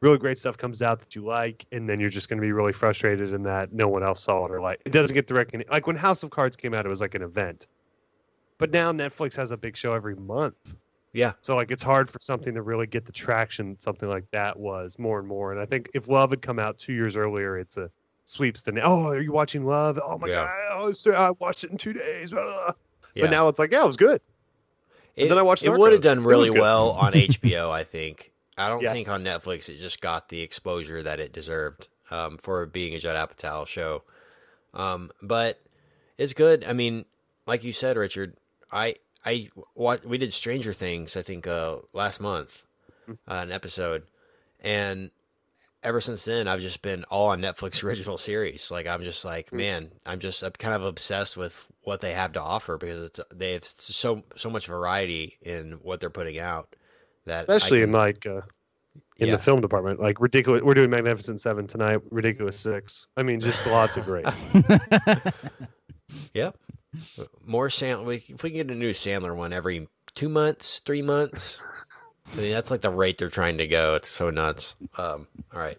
really great stuff comes out that you like, and then you're just going to be really frustrated in that no one else saw it or like it doesn't get the recognition. Like when House of Cards came out, it was like an event, but now Netflix has a big show every month. yeah, So like it's hard for something to really get the traction something like that was more and more. And I think if Love had come out two years earlier, it's a sweeps the. Oh, are you watching Love? Oh my Yeah. god! Oh, so I watched it in two days. yeah. But now it's like, yeah, it was good. It, then I watched It would have done really well on HBO. I think. I don't Yeah. think on Netflix it just got the exposure that it deserved um, for being a Judd Apatow show. Um, but it's good. I mean, like you said, Richard, I I what we did Stranger Things. I think uh, last month, uh, an episode, and ever since then I've just been all on Netflix original series. Like I'm just like, man, I'm just I'm kind of obsessed with what they have to offer because it's they have so so much variety in what they're putting out. That Especially in like uh, in Yeah. the film department, like ridiculous. We're doing Magnificent Seven tonight. Ridiculous Six. I mean, just lots of great. Yep. More Sandler. We, if we can get a new Sandler one every two months, three months, I mean that's like the rate they're trying to go. It's so nuts. Um, all right,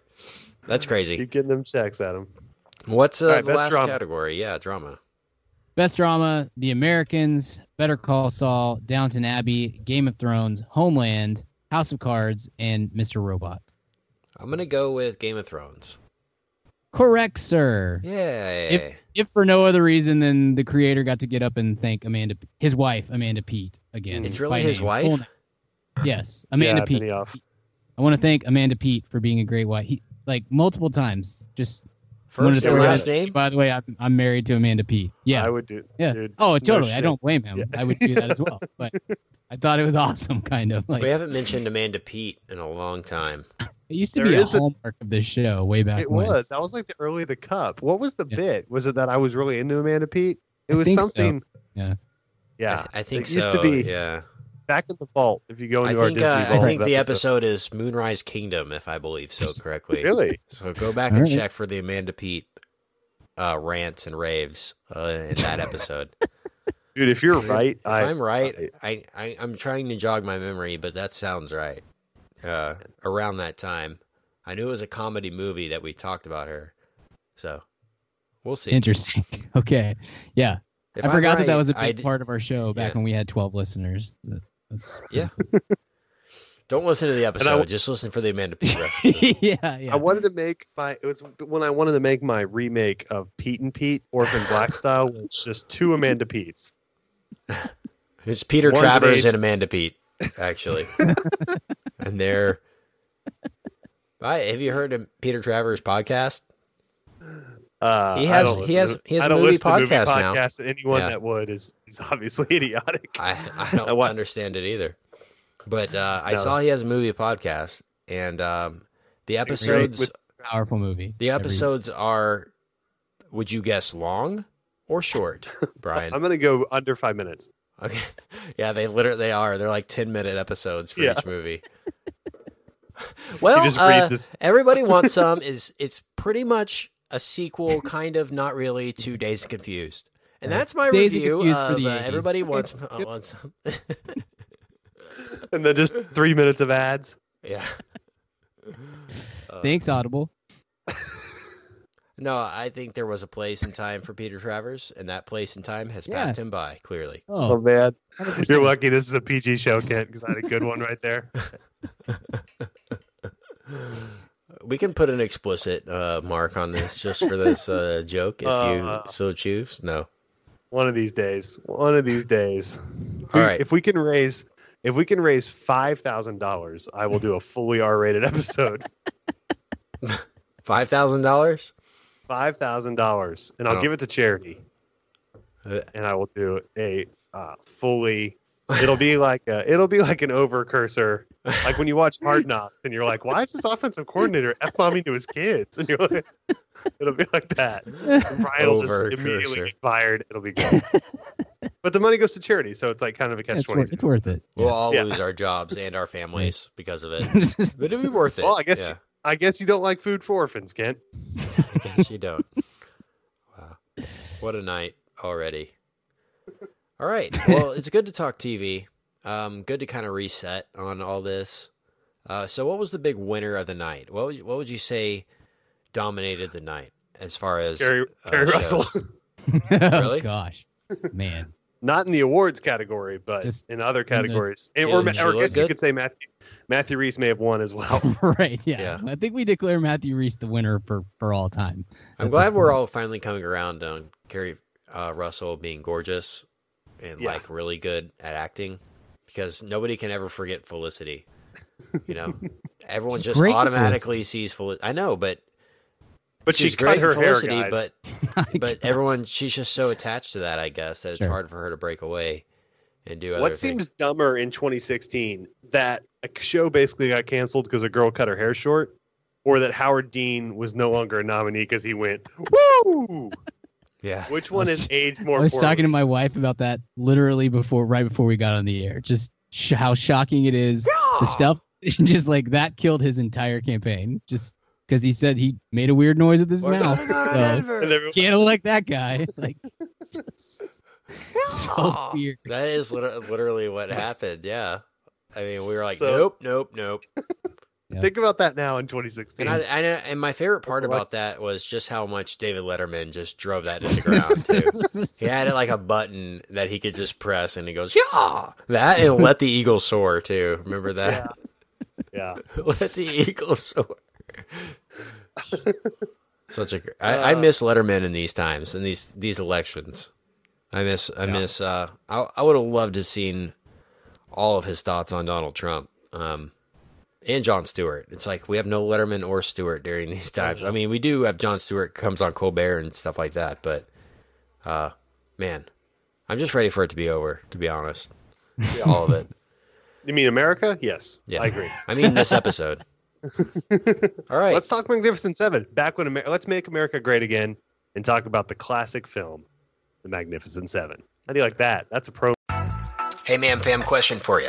that's crazy. Keep getting them checks at them. What's uh, All right, the last drama. category? Yeah, drama. Best drama: The Americans, Better Call Saul, Downton Abbey, Game of Thrones, Homeland, House of Cards, and Mr. Robot. I'm gonna go with Game of Thrones. Correct, sir. Yeah. If for no other reason than the creator got to get up and thank Amanda, his wife, Amanda Peet, again. It's really his name. wife? Full name. Yes, Amanda yeah, Peet. Benioff. I want to thank Amanda Peet for being a great wife. He, like multiple times. Just wanted First to and last name. By the way, I'm, I'm married to Amanda Peet. Yeah. I would do. yeah. Dude, oh, no totally. I don't blame him. Yeah. I would do that as well. But I thought it was awesome, kind of. Like we haven't mentioned Amanda Peet in a long time. it used to There be a is a- hallmark of this show way back It when. was. That was like the early the cup. What was the Yeah. bit? Was it that I was really into Amanda Peet? It I was think so. something. Yeah. Yeah. I, I think it used to be Yeah. Back in the vault. If you go I into our Disney uh, vault I think the episode. episode is Moonrise Kingdom, if I believe so correctly. Really? So go back and right. check for the Amanda Peet uh, rants and raves uh, in that episode. Dude, if you're right, If I, I'm right, I, I I'm trying to jog my memory, but that sounds right. Uh, around that time, I knew it was a comedy movie that we talked about her. So we'll see. Interesting. Okay. Yeah. If I I'm forgot that that was a big d- part of our show back Yeah. when we had 12 listeners. That- That's Yeah. Don't listen to the episode. w- just listen for the Amanda Peet references. yeah, yeah. I wanted to make my it was when I wanted to make my remake of Pete and Pete Orphan Black style, where it's just two Amanda Peet's. It's Peter One's Travers age- and Amanda Peet, actually. and they're. Right, have you heard of Peter Travers' podcast? Uh, He has- he has- to- he has I don't movie listen to movie podcasts now. and anyone Yeah. that would is is obviously idiotic. I, I don't I understand it either. But uh, I No. saw he has a movie podcast, and um, the episodes with- Powerful movie. the Every- episodes are, would you guess, long or short, Brian? I'm gonna go under five minutes. Okay. Yeah, they literally they are. They're like ten minute episodes for Yeah. each movie. well, uh, everybody wants some. Is it's pretty much a sequel, kind of, not really, to Dazed Confused. And that's my Dazed review Confused of uh, everybody wants uh, wants. and then just three minutes of ads. yeah. Uh, Thanks, Audible. No, I think there was a place and time for Peter Travers, and that place and time has Yeah. passed him by. Clearly, Oh, Oh, man, 100%. you're lucky this is a PG show, Kent, because I had a good one right there. we can put an explicit uh, mark on this just for this uh, joke if Uh, you so choose. No. One of these days. One of these days. If All we- right. If we can raise, if we can raise five thousand dollars, I will do a fully R-rated episode. Five thousand dollars. Five thousand dollars, and I'll Oh. give it to charity, Uh, and I will do a uh, fully. It'll be like a, it'll be like an over cursor, like when you watch Hard Knocks, and you're like, "Why is this offensive coordinator f bombing to his kids?" And you're like, it'll be like that. And Brian will just Over immediately get fired. It'll be good. but the money goes to charity, so it's like kind of a catch it's, twenty. worth, it's worth it. We'll all Yeah. lose our jobs and our families because of it, but it'll be worth it. Well, I guess Yeah. I guess you don't like food for orphans, Kent. I guess you don't. Wow. What a night already. All right. Well, it's good to talk TV. Um, good to kind of reset on all this. Uh, so, what was the big winner of the night? What would you, what would you say dominated the night as far as Gary, uh, Gary Russell. shows? oh, Really? gosh, man. Not in the awards category, but Just in other in the- categories. And, Yeah, or or I look guess you could say Matthew Matthew Rhys may have won as well. right? Yeah. Yeah. I think we declare Matthew Rhys the winner for for all time. I'm glad we're all finally coming around on Keri uh, Russell being gorgeous and Yeah. like really good at acting because nobody can ever forget Felicity. You know, everyone She's just great in automatically sees Felicity. I know, but But she's she great cut her in hair, guys. but but everyone, she's just so attached to that. I guess that it's Sure. hard for her to break away and do other what things. seems dumber in 2016 that a show basically got canceled because a girl cut her hair short, or that Howard Dean was no longer a nominee because he went woo? Yeah, Which one was- is aged more? I was poorly? talking to my wife about that literally before, right before we got on the air. Just sh- how shocking it is. The stuff, just like that, killed his entire campaign. Just because he said he made a weird noise with his We're mouth. gonna go to So, Denver. And everyone- can't elect that guy. Like, so weird. That is literally what happened. Yeah, I mean, we were like, So- nope, nope, nope. Think about that now in 2016. And I, I and my favorite part about that was just how much David Letterman just drove that into the ground too. He had it like a button that he could just press, and he goes, "Yeah!" That and let the eagle soar too. Remember that? yeah. let the eagle soar. Such a. gr- I, I miss Letterman in these times in these these elections. I miss. I miss. Uh, I I would have loved to seen all of his thoughts on Donald Trump. Um, and Jon Stewart. It's like we have no Letterman or Stewart during these times. I mean, we do have Jon Stewart comes on Colbert and stuff like that, but uh, man, I'm just ready for it to be over. To be honest, all of it. You mean America? Yes. Yeah, I agree. I mean, this episode. all right, Let's talk Magnificent Seven. Back when Amer- let's make America great again and talk about the classic film, The Magnificent Seven. How do you like that? That's a pro. Hey, man, fam, question for you.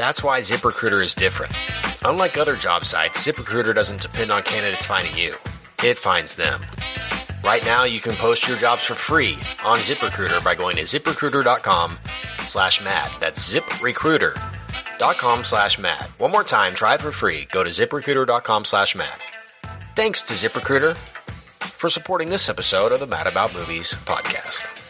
That's why ZipRecruiter is different. Unlike other job sites, ZipRecruiter doesn't depend on candidates finding you. It finds them. Right now, you can post your jobs for free on ZipRecruiter by going to ziprecruiter.com slash mad. That's ziprecruiter.com slash mad. One more time, try it for free. Go to ziprecruiter.com slash mad. Thanks to ZipRecruiter for supporting this episode of the Mad About Movies podcast.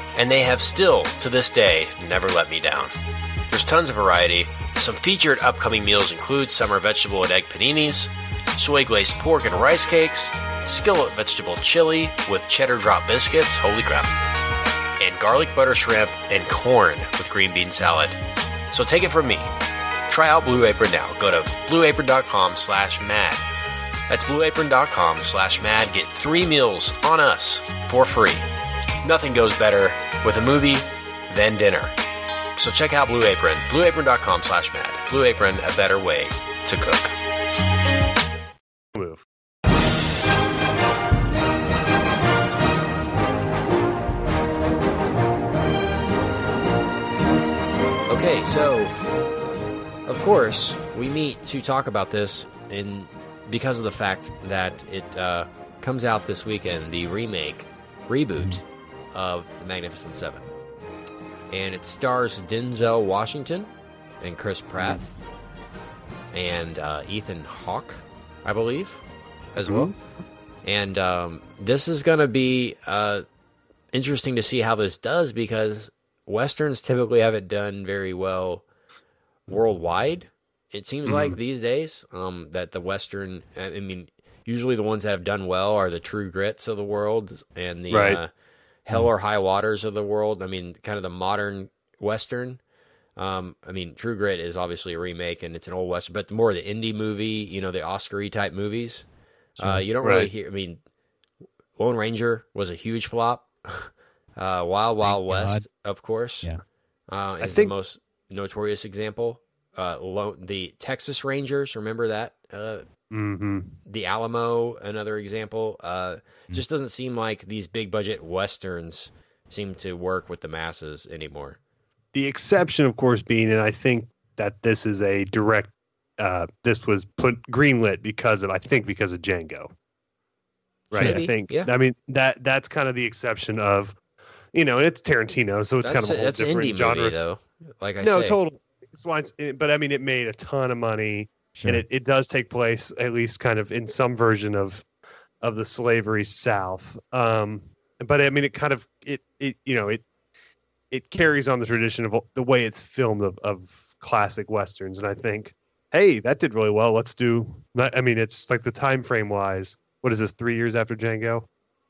and they have still, to this day, never let me down. There's tons of variety. Some featured upcoming meals include summer vegetable and egg paninis, soy glazed pork and rice cakes, skillet vegetable chili with cheddar drop biscuits, holy crap, and garlic butter shrimp and corn with green bean salad. So take it from me. Try out Blue Apron now. Go to blueapron.com slash mad. That's blueapron.com slash mad. Get three meals on us for free. Nothing goes better with a movie than dinner. So check out Blue Apron. Blueapron.com slash mad. Blue Apron, a better way to cook. Move. Okay, so of course we meet to talk about this in because of the fact that it uh, comes out this weekend, the remake, reboot of The Magnificent Seven, and it stars Denzel Washington and Chris Pratt and uh, Ethan Hawke, I believe, as well. And um, this is going to be uh, interesting to see how this does because westerns typically haven't done very well worldwide. It seems like these days um, that the western, I mean, usually the ones that have done well are the True Grits of the world and the Right. uh, Hell or High Waters of the world. I mean, kind of the modern western. Um, I mean, True Grit is obviously a remake and it's an old western, but the more the indie movie, you know, the Oscar-y type movies. Uh, you don't really hear. I mean, Lone Ranger was a huge flop. Uh, Wild Wild Thank West, of course, Yeah. uh, is think- the most notorious example. Uh, Lo- the Texas Rangers, remember that? Mm-hmm. the Alamo, another example. Uh, just doesn't seem like these big budget westerns seem to work with the masses anymore. The exception, of course, being, and I think that this is a direct. Uh, this was put greenlit because of, I think, because of Django. Right. Maybe, I think. yeah. I mean that that's kind of the exception of, you know, and it's Tarantino, so it's that's kind of a whole different indie genre. movie though. Like I no, say, total. It's- but I mean, it made a ton of money, Sure. and it, it does take place at least kind of in some version of of the slavery South. Um, but I mean, it kind of it it you know it it carries on the tradition of the way it's filmed of of classic westerns, and I think, hey, that did really well. Let's do. I mean, it's like the time frame wise. What is this? Three years after Django.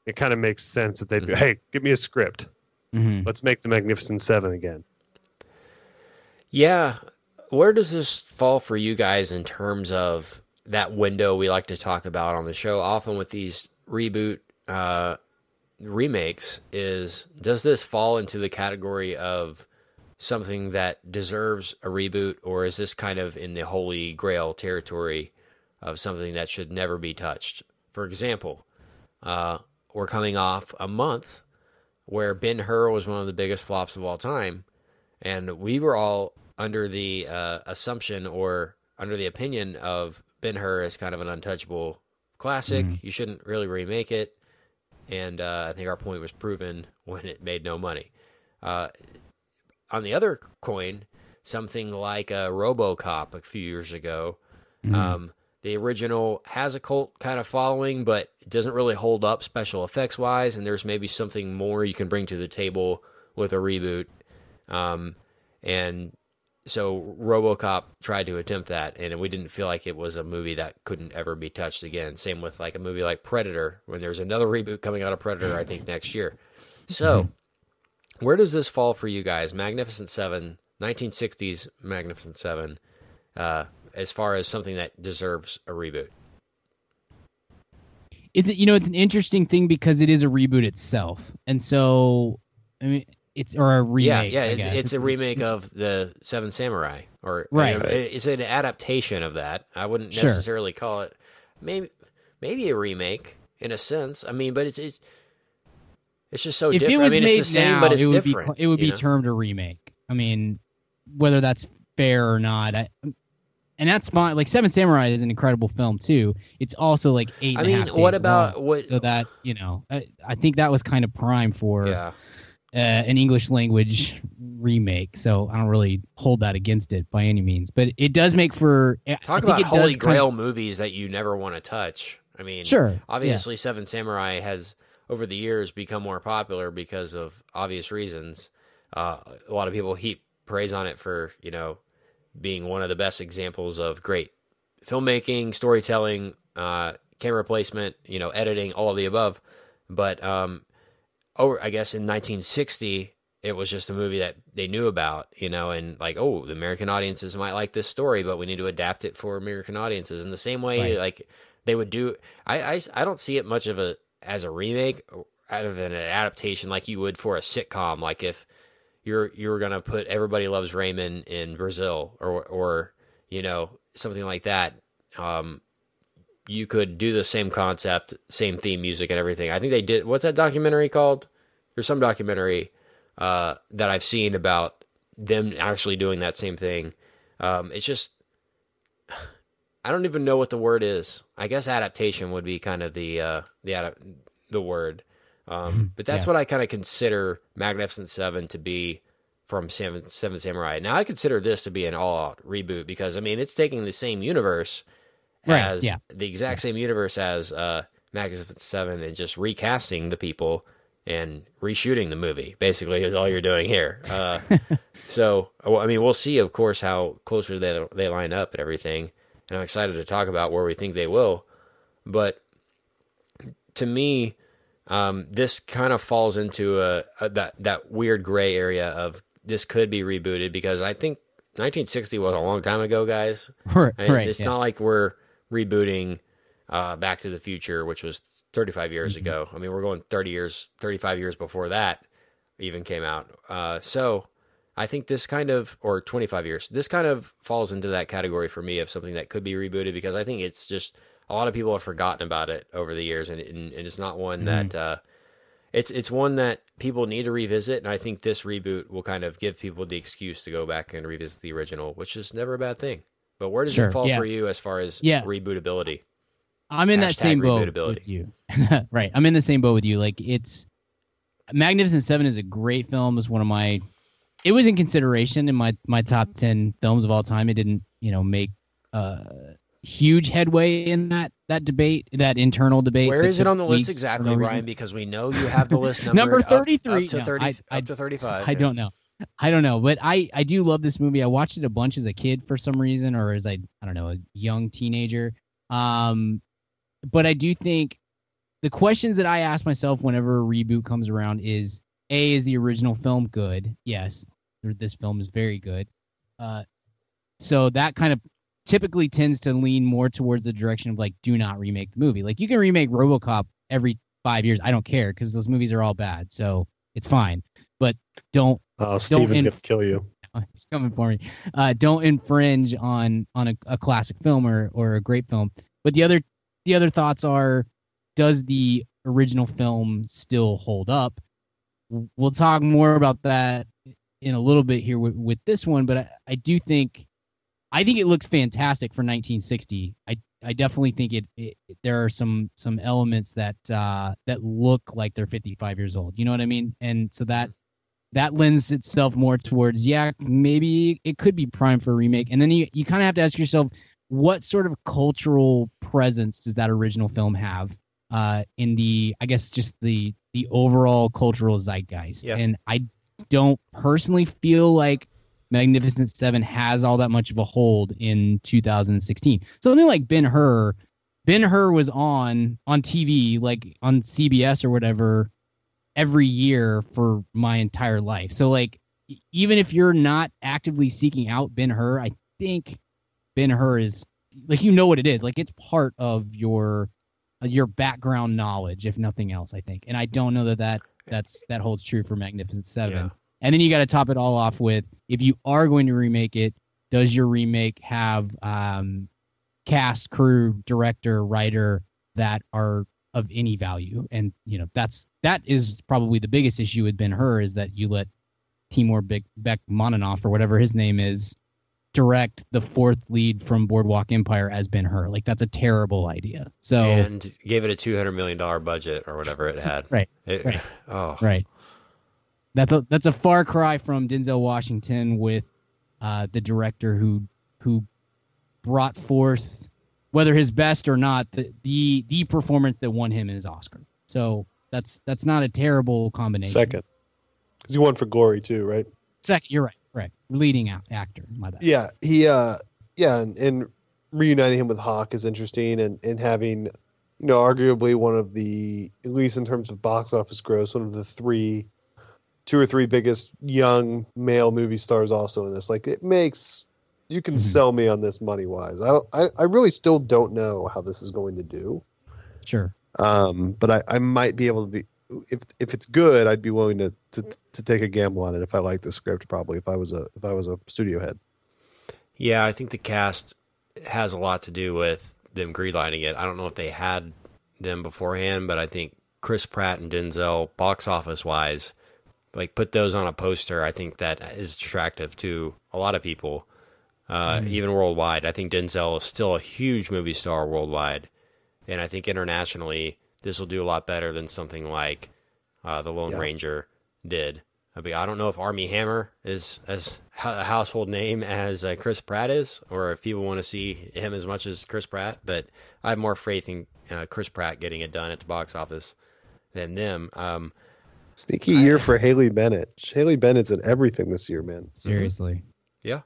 It kind of makes sense that they'd be, Mhm. hey, give me a script. Mhm. Let's make the Magnificent Seven again. Yeah. Where does this fall for you guys in terms of that window we like to talk about on the show? Often with these reboot uh, remakes, is does this fall into the category of something that deserves a reboot, or is this kind of in the holy grail territory of something that should never be touched? For example, uh, we're coming off a month where Ben Hur was one of the biggest flops of all time, and we were all under the uh, assumption or under the opinion of Ben Hur as kind of an untouchable classic. You shouldn't really remake it, and uh, I think our point was proven when it made no money. Uh, on the other coin, something like uh, RoboCop a few years ago. Um, the original has a cult kind of following, but it doesn't really hold up special effects wise. And there's maybe something more you can bring to the table with a reboot. Um, and so RoboCop tried to attempt that, and we didn't feel like it was a movie that couldn't ever be touched again. Same with like a movie like Predator, when there's another reboot coming out of Predator, I think next year. So, where does this fall for you guys? Magnificent Seven, 1960s Magnificent Seven, uh, as far as something that deserves a reboot. it's you know it's an interesting thing because it is a reboot itself, and so I mean it's or a remake. yeah, yeah, I it's, guess. it's, a remake it's- of the Seven Samurai, or Right. you know, it- it's an adaptation of that. I wouldn't Sure. necessarily call it maybe maybe a remake in a sense. I mean, but it's it's, it's just so If different. it was I mean, made it's the same, but it's it would different. be it would be know? termed a remake. I mean, whether that's fair or not, I, and that's fine. Like Seven Samurai is an incredible film too. It's also like eight. I and a mean, half what days about long. what? so that you know I, I think that was kind of prime for yeah, uh, an English language remake. So I don't really hold that against it by any means. But it does make for I talk think about it holy does kind grail of- movies that you never want to touch. I mean, Sure, yeah. obviously, Seven Samurai has over the years become more popular because of obvious reasons. Uh, a lot of people heap praise on it for you know being one of the best examples of great filmmaking, storytelling, uh, camera placement, you know, editing, all of the above. But um, over, I guess in 1960, it was just a movie that they knew about, you know, and like, oh, the American audiences might like this story, but we need to adapt it for American audiences. In the same way, Right. like they would do, I, I, I don't see it much of a as a remake, other than an adaptation, like you would for a sitcom. Like if you're you're gonna put Everybody Loves Raymond in Brazil, or or you know something like that. Um, you could do the same concept, same theme music and everything. I think they did. What's that documentary called? There's some documentary uh, that I've seen about them actually doing that same thing. Um, it's just I don't even know what the word is. I guess adaptation would be kind of the uh, the the word. Um, but that's Yeah. what I kind of consider Magnificent Seven to be from Seven, Seven Samurai. Now I consider this to be an all out reboot because I mean it's taking the same universe Right, as yeah. the exact same universe as uh, Magnificent Seven and just recasting the people and reshooting the movie. Basically, is all you're doing here. Uh, so I mean, we'll see, of course, how closer they they line up and everything. And I'm excited to talk about where we think they will. But to me, um, this kind of falls into a, a that that weird gray area of this could be rebooted because I think 1960 was a long time ago, guys. right. And right, It's yeah. not like we're rebooting uh, Back to the Future, which was 35 years Mm-hmm. ago. I mean, we're going 30 years, 35 years before that even came out. Uh, so I think this kind of, or 25 years, this kind of falls into that category for me of something that could be rebooted because I think it's just a lot of people have forgotten about it over the years, and, and, and it's not one Mm-hmm. that. Uh, it's it's one that people need to revisit, and I think this reboot will kind of give people the excuse to go back and revisit the original, which is never a bad thing. But where does Sure, it fall yeah. for you as far as Yeah. rebootability? I'm in that same boat with you. right. I'm in the same boat with you. Like it's Magnificent Seven is a great film. It's one of my it was in consideration in my my top ten films of all time. It didn't, you know, make uh huge headway in that that debate, that internal debate. Where is it on the list exactly, no reason. Because we know you have the list Number 33. up, to No, thirty, I- I- up to thirty-five. I don't know. I don't know, but I I do love this movie. I watched it a bunch as a kid for some reason, or as I I don't know a young teenager. Um, but I do think the questions that I ask myself whenever a reboot comes around is: A, is the original film good? Yes, this film is very good. Uh, so that kind of typically tends to lean more towards the direction of like, do not remake the movie. Like you can remake RoboCop every five years. I don't care because those movies are all bad, so it's fine. But don't Oh, Steven's inf- gonna kill you. he's coming for me. Uh, don't infringe on on a, a classic film or or a great film. But the other the other thoughts are, does the original film still hold up? We'll talk more about that in a little bit here with, with this one, but I, I do think I think it looks fantastic for 1960. I I definitely think it, it there are some some elements that uh, that look like they're 55 years old. You know what I mean? And so that that lends itself more towards yeah maybe it could be prime for a remake. And then you, you kind of have to ask yourself what sort of cultural presence does that original film have uh, in the i guess just the the overall cultural zeitgeist? Yeah. and i don't personally feel like magnificent seven has all that much of a hold in 2016 something like ben hur ben hur was on on tv like on cbs or whatever every year for my entire life. So like even if you're not actively seeking out Ben Hur, I think Ben Hur is like you know what it is. Like it's part of your uh, your background knowledge if nothing else, I think. And I don't know that that that's that holds true for Magnificent 7. Yeah. And then you got to top it all off with if you are going to remake it, does your remake have um cast, crew, director, writer that are of any value. And you know, that's that is probably the biggest issue with Ben Hur is that you let Timur Beck, Beck Monanoff or whatever his name is direct the fourth lead from Boardwalk Empire as Ben Hur. Like that's a terrible idea. So And gave it a two hundred million dollar budget or whatever it had. Right, It- right. Oh, right. That's a that's a far cry from Denzel Washington with uh, the director who who brought forth whether his best or not the the the performance that won him his Oscar. So That's that's not a terrible combination. Second, because he won for Glory too, right? Second, you're right. Right. Leading out actor. My bad. Yeah, he uh yeah, and, and reuniting him with Hawke is interesting and, and having you know, arguably one of the at least in terms of box office gross, one of the three two or three biggest young male movie stars also in this. Like it makes you can Mhm. sell me on this money wise. I don't I, I really still don't know how this is going to do. Sure. Um, but I, I might be able to be if if it's good, I'd be willing to, to to take a gamble on it if I like the script probably if I was a if I was a studio head. Yeah, I think the cast has a lot to do with them greenlighting it. I don't know if they had them beforehand, but I think Chris Pratt and Denzel, box office wise, like put those on a poster. I think that is attractive to a lot of people, uh, even worldwide. I think Denzel is still a huge movie star worldwide, and I think internationally this will do a lot better than something like uh, the Lone Yeah. Ranger did. I mean, I don't know if Armie Hammer is as a household name as uh, Chris Pratt is, or if people want to see him as much as Chris Pratt. But I have more faith in uh, Chris Pratt getting it done at the box office than them. Um, Sneaky year for Haley Bennett. Haley Bennett's in everything this year, man. Seriously. yeah,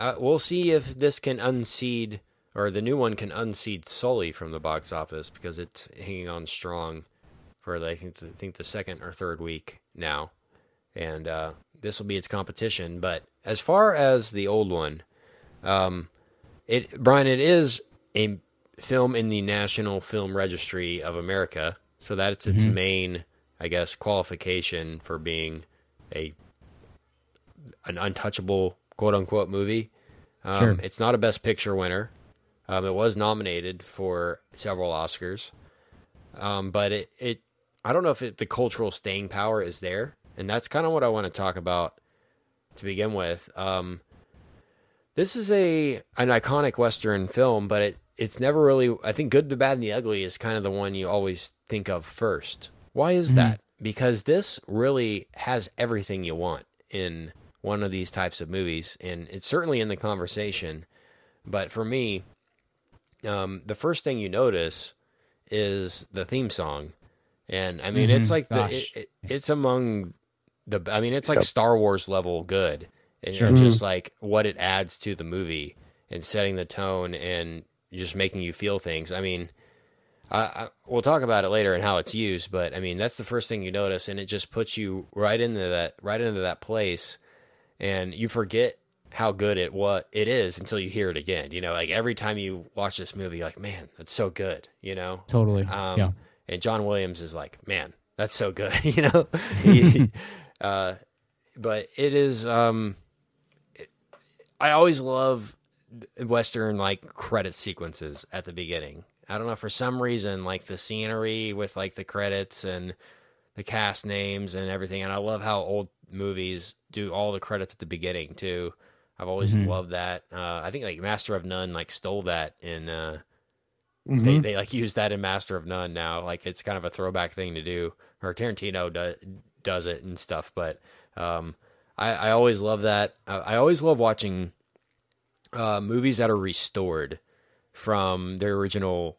uh, we'll see if this can unseed or the new one can unseed Sully from the box office because it's hanging on strong for I think the, I think the second or third week now, and uh, this will be its competition. But as far as the old one, um, it Brian, it is a film in the National Film Registry of America, so that's its main, I guess, qualification for being a an untouchable quote unquote movie. Um, Sure. It's not a Best Picture winner. Um, it was nominated for several Oscars, um, but it, it I don't know if it, the cultural staying power is there, and that's kind of what I want to talk about to begin with. Um, this is a an iconic Western film, but it it's never really. I think Good, the Bad, and the Ugly is kind of the one you always think of first. Why is that? Because this really has everything you want in one of these types of movies, and it's certainly in the conversation. But for me, um, the first thing you notice is the theme song, and I mean it's Mhm. like the, it, it, it's among the. I mean it's like Yep. Star Wars level good, and Sure. and just like what it adds to the movie and setting the tone and just making you feel things. I mean. I, I, we'll talk about it later and how it's used, but I mean that's the first thing you notice, and it just puts you right into that right into that place, and you forget how good it what it is until you hear it again. You know, like every time you watch this movie, you're like, man, that's so good. You know, Totally. um, yeah. and John Williams is like, man, that's so good. you know, He- uh, but it is. Um, it- I always love Western like credit sequences at the beginning. I don't know for some reason like the scenery with like the credits and the cast names and everything. And I love how old movies do all the credits at the beginning too. I've always Mhm. loved that. Uh, I think like Master of None like stole that in. Uh, they Mhm. they like use that in Master of None now. Like it's kind of a throwback thing to do. Or Tarantino do, does it and stuff. But um, I, I always love that. I, I always love watching uh, movies that are restored from their original,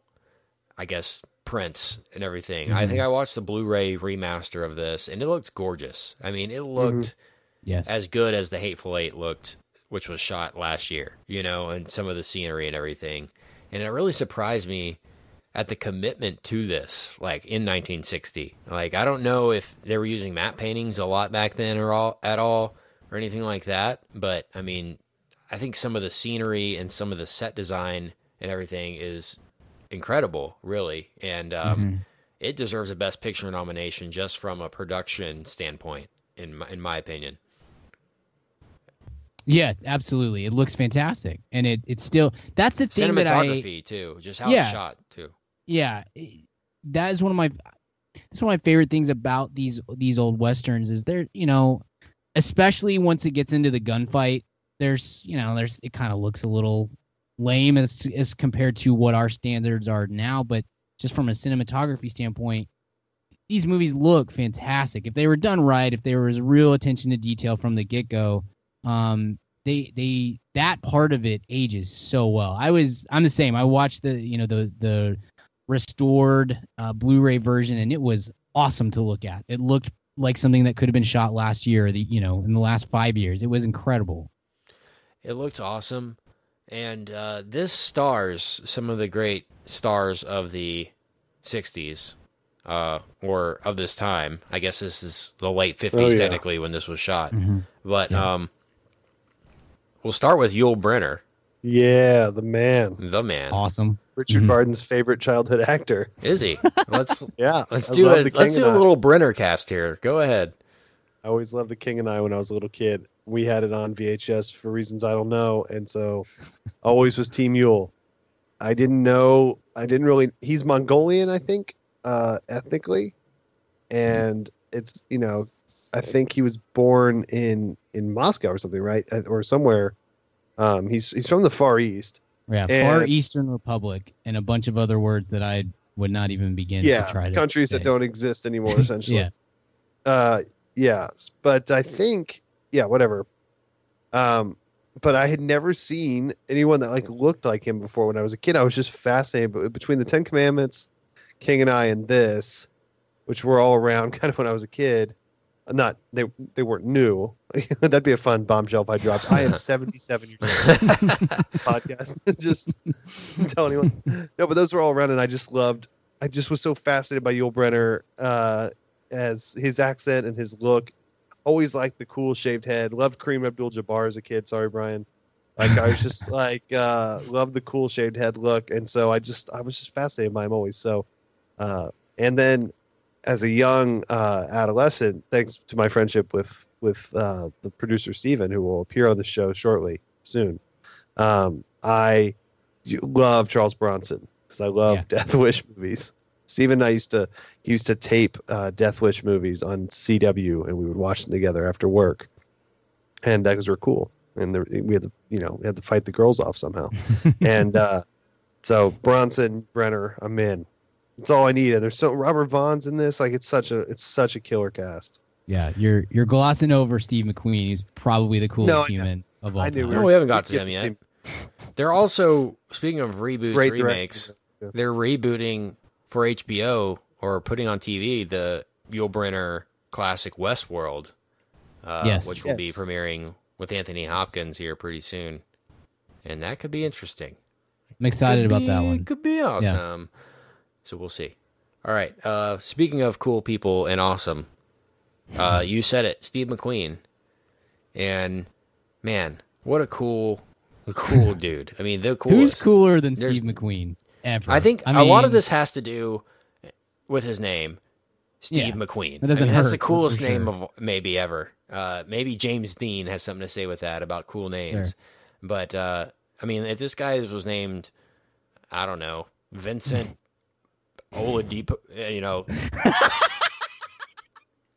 I guess, prints and everything. I think mm-hmm. I watched the Blu-ray remaster of this, and it looked gorgeous. I mean, it mm-hmm. looked Yes. as good as the Hateful Eight looked, which was shot last year, you know, and some of the scenery and everything. And it really surprised me at the commitment to this, like in 1960. Like, I don't know if they were using matte paintings a lot back then or all at all or anything like that, but I mean, I think some of the scenery and some of the set design and everything is incredible, really. And um, Mhm. it deserves a Best Picture nomination just from a production standpoint, in my, in my opinion. Yeah, absolutely. It looks fantastic, and it it's still that's the thing that I cinematography too, just how Yeah. it's shot too. yeah that is one of my that's one of my favorite things about these these old westerns is they're you know especially once it gets into the gunfight there's you know there's it kind of looks a little lame as as compared to what our standards are now but just from a cinematography standpoint these movies look fantastic if they were done right if there was real attention to detail from the get-go um they they that part of it ages so well i was i'm the same i watched the you know the the restored uh, Blu-ray version, and it was awesome to look at. It looked like something that could have been shot last year, the you know, in the last five years. It was incredible. It looked awesome, and uh, this stars some of the great stars of the '60s, uh, or of this time. I guess this is the late '50s, Oh, yeah. technically, when this was shot. Mm-hmm. But um, we'll start with Yul Brynner, Yeah, the man, the man. Awesome. Richard Mhm. Barton's favorite childhood actor. Is he? Let's Yeah, let's I do love a let's do and a I. little Brynner cast here. Go ahead. I always loved The King and I when I was a little kid. We had it on VHS for reasons I don't know, and so always was Team Yul. I didn't know. I didn't really. He's Mongolian, I think, uh, ethnically, and it's you know, I think he was born in in Moscow or something, right, or somewhere. Um, he's he's from the Far East. Yeah, Far Eastern Republic, and a bunch of other words that I would not even begin yeah, to try to countries say. that don't exist anymore, essentially. Yeah. Uh, yeah, but I think, yeah, whatever. Um, but I had never seen anyone that like looked like him before when I was a kid. I was just fascinated. But between the Ten Commandments, King and I, and this, which were all around kind of when I was a kid, uh, not they they weren't new. That'd be a fun bombshell if I dropped. I am seventy seven years old. podcast. just tell anyone. No, but those were all around, and I just loved. I just was so fascinated by Yul Brynner uh, as his accent and his look. Always liked the cool shaved head. Loved Kareem Abdul-Jabbar as a kid. Sorry, Brian. Like I was just like uh, loved the cool shaved head look, and so I just I was just fascinated by him always. So, uh, and then as a young uh, adolescent, thanks to my friendship with with uh, the producer Steven, who will appear on the show shortly soon, um, I love Charles Bronson because I love Yeah. Death Wish movies. Steven and I used to used to tape uh, Death Wish movies on CW, and we would watch them together after work, and because we're cool, and there, we had to you know we had to fight the girls off somehow, and uh, so Bronson Brynner, I'm in. It's all I need. And there's so Robert Vaughn's in this. Like it's such a it's such a killer cast. Yeah, you're you're glossing over Steve McQueen. He's probably the coolest No, I know. human of all I time. we No, we haven't got to Get him yet. same- They're also speaking of reboots, Great remakes. director. Yeah. They're rebooting for HBO or putting on TV the Yul Brynner classic Westworld, uh, Yes. which will be premiering with Anthony Hopkins here pretty soon, and that could be interesting. I'm excited Could about be- that one. It could be awesome. So we'll see. All right. Uh, speaking of cool people and awesome, uh, you said it, Steve McQueen, and man, what a cool, a cool dude. I mean, the coolest. Who's cooler than There's- Steve McQueen ever? I think a lot of this has to do with his name, Steve Yeah, McQueen. that doesn't I mean, that's the coolest for name sure. of maybe ever. Uh, maybe James Dean has something to say with that about cool names. But uh, I mean, if this guy was named, I don't know, Vincent Oladipo, uh, you know,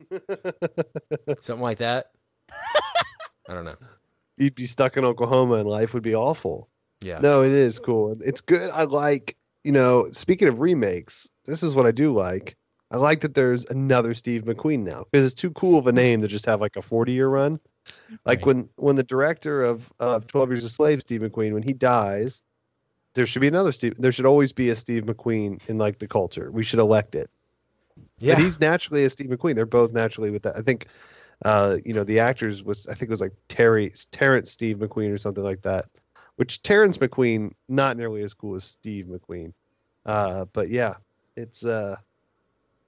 something like that. I don't know. You'd be stuck in Oklahoma and life would be awful. Yeah. No, it is cool. It's good. I like, you know, speaking of remakes, this is what I do like. I like that there's another Steve McQueen now because it's too cool of a name to just have like a 40 year run. Like Right. when when the director of of 12 Years a Slave, Steve McQueen, when he dies, there should be another Steve. There should always be a Steve McQueen in like the culture. We should elect it. Yeah. But he's naturally a Steve McQueen. They're both naturally with that. I think, uh, you know, the actors was I think it was like Terry Terrence Steve McQueen or something like that. Which Terrence McQueen not nearly as cool as Steve McQueen. Uh, but yeah, it's uh,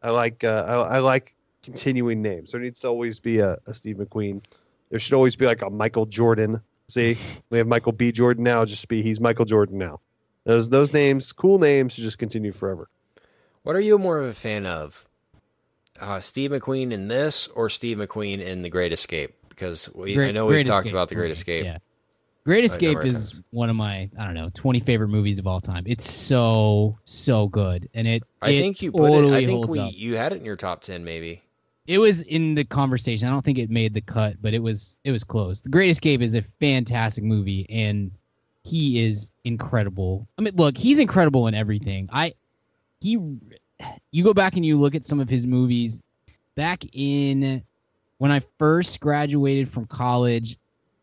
I like uh, I, I like continuing names. There needs to always be a, a Steve McQueen. There should always be like a Michael Jordan. See, we have Michael B. Jordan now. Just be he's Michael Jordan now. Those those names, cool names, should just continue forever. What are you more of a fan of? Uh, Steve McQueen in this or Steve McQueen in The Great Escape? Because we, I know we've talked Escape about The Great Escape. Yeah. Great Escape is one of my I don't know 20 favorite movies of all time. It's so so good, and it I it think you put it. I think we up. you had it in your top ten, maybe. It was in the conversation. I don't think it made the cut, but it was it was close. The Great Escape is a fantastic movie, and he is incredible. I mean, look, he's incredible in everything. I he, you go back and you look at some of his movies. Back in when I first graduated from college,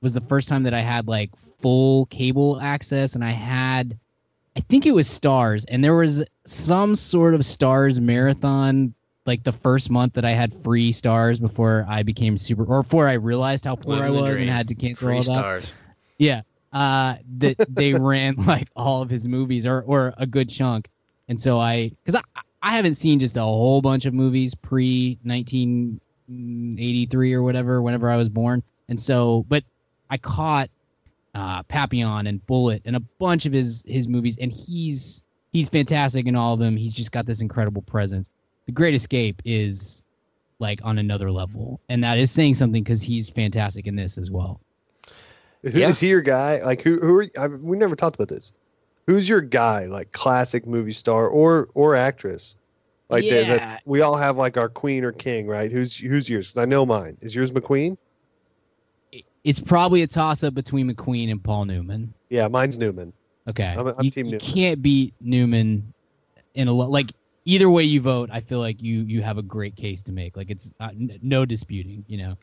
was the first time that I had like full cable access, and I had I think it was Starz, and there was some sort of Starz marathon like the first month that I had free Starz before I became super, or before I realized how poor I was and had to cancel Three all that. stars. Yeah. Uh, that they ran like all of his movies or, or a good chunk. And so I, cause I, I haven't seen just a whole bunch of movies pre 1983 or whatever, whenever I was born. And so, but I caught, uh, Papillon and Bullitt and a bunch of his, his movies. And he's, he's fantastic in all of them. He's just got this incredible presence. The Great Escape is like on another level. And that is saying something because he's fantastic in this as well. Who is Yeah. he your guy? Like who? Who are? I, we never talked about this. Who's your guy? Like classic movie star or or actress? Like that- Yeah. that's we all have like our queen or king, right? Who's who's yours? Because I know mine. Is yours McQueen? It's probably a toss up between McQueen and Paul Newman. Yeah, mine's Newman. Okay, I'm- I'm you, team you can't beat Newman in a lo- like either way you vote. I feel like you you have a great case to make. Like it's uh, n- no disputing. You know,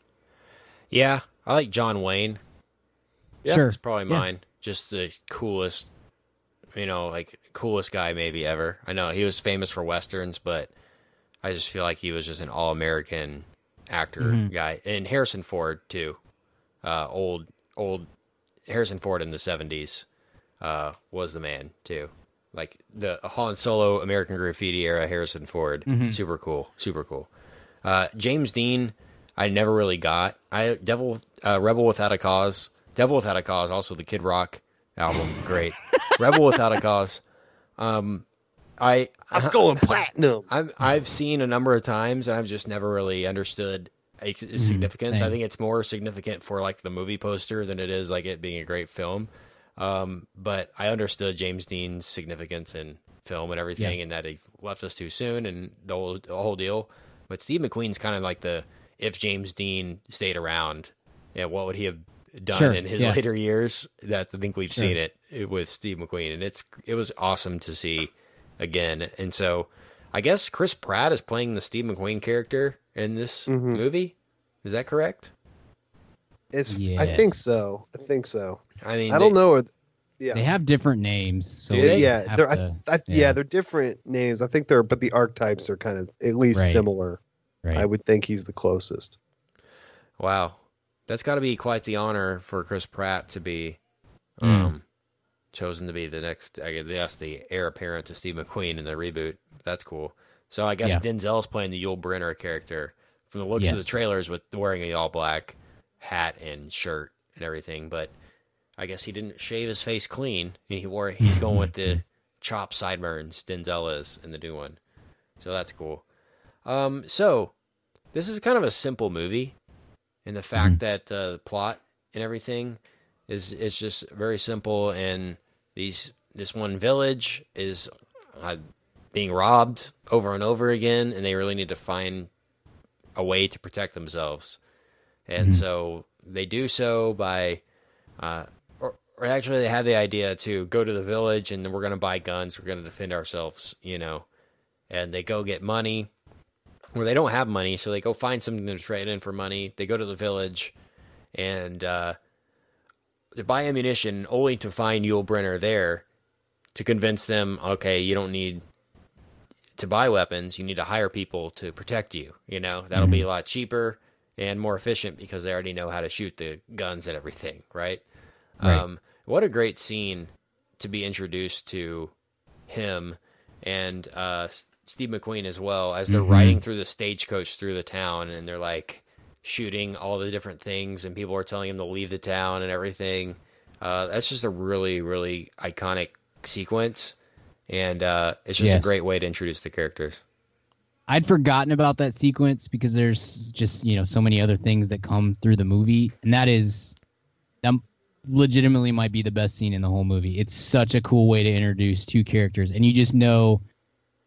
Yeah, I like John Wayne. Yeah, sure. It's probably Yeah. mine. Just the coolest, you know, like coolest guy maybe ever. I know he was famous for westerns, but I just feel like he was just an all American actor Mhm. guy. And Harrison Ford too, uh, old old Harrison Ford in the seventies uh, was the man too. Like the Han Solo, American Graffiti era, Harrison Ford, Mhm. super cool, super cool. Uh, James Dean, I never really got. I Devil uh, Rebel Without a Cause, Devil Without a Cause, also the Kid Rock album, great. Rebel Without a Cause. Um, I I'm going platinum. I'm, I've seen a number of times, and I've just never really understood its significance. I think it's more significant for like the movie poster than it is like it being a great film. Um, but I understood James Dean's significance in film and everything, and that he left us too soon, and the whole, the whole deal. But Steve McQueen's kind of like the if James Dean stayed around, yeah, what would he have done Sure, in his yeah. later years? That I think we've Sure. seen it with Steve McQueen, and it's it was awesome to see again. And so I guess Chris Pratt is playing the Steve McQueen character in this Mhm. movie. Is that correct? It's. I think so. I think so. I mean, I don't they- know. or- Yeah. They have different names, so Do they? yeah, they're to- I, yeah. yeah. they're different names. I think they're, but the archetypes are kind of at least Right. similar. right. I would think he's the closest. Wow, that's got to be quite the honor for Chris Pratt to be Mm. Chosen to be the next, I guess, the heir apparent to Steve McQueen in the reboot. That's cool. So I guess Yeah. Denzel's playing the Yul Brynner character from the looks of the trailers with wearing a all black hat and shirt and everything. But I guess he didn't shave his face clean. He wore. He's going with the chop sideburns. Denzel is in the new one, so that's cool. Um, so this is kind of a simple movie, in the fact that uh, the plot and everything is is just very simple. And these this one village is uh, being robbed over and over again, and they really need to find a way to protect themselves. And so they do so by, uh, or, or actually, they have the idea to go to the village and we're going to buy guns. We're going to defend ourselves, you know. And they go get money, where they don't have money, so they go find something to trade in for money. They go to the village and uh, to buy ammunition, only to find Yul Brynner there to convince them, okay, you don't need to buy weapons. You need to hire people to protect you. You know that'll be a lot cheaper and more efficient because they already know how to shoot the guns and everything, right? Right. Um, what a great scene to be introduced to him and uh, Steve McQueen as well as they're Mhm. riding through the stagecoach through the town and they're like shooting all the different things and people are telling him to leave the town and everything. Uh, that's just a really, really iconic sequence. And uh, it's just a great way to introduce the characters. I'd forgotten about that sequence because there's just you know so many other things that come through the movie, and that is that legitimately might be the best scene in the whole movie. It's such a cool way to introduce two characters, and you just know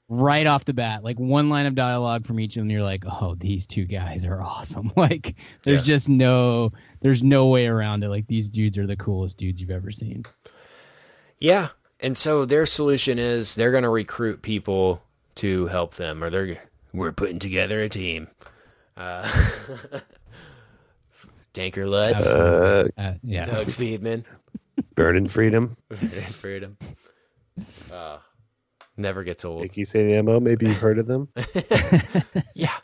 right off the bat, like one line of dialogue from each of them, you're like, oh, these two guys are awesome. Like there's just no there's no way around it. Like these dudes are the coolest dudes you've ever seen. Yeah. And so their solution is they're going to recruit people to help them, or they're we're putting together a team. Uh, Tanker Lutz, Uh, Uh, yeah, Doug Speedman, Burning Freedom. Freedom. Uh, never gets old. Yankee Stadium ammo. Maybe you've heard of them. yeah,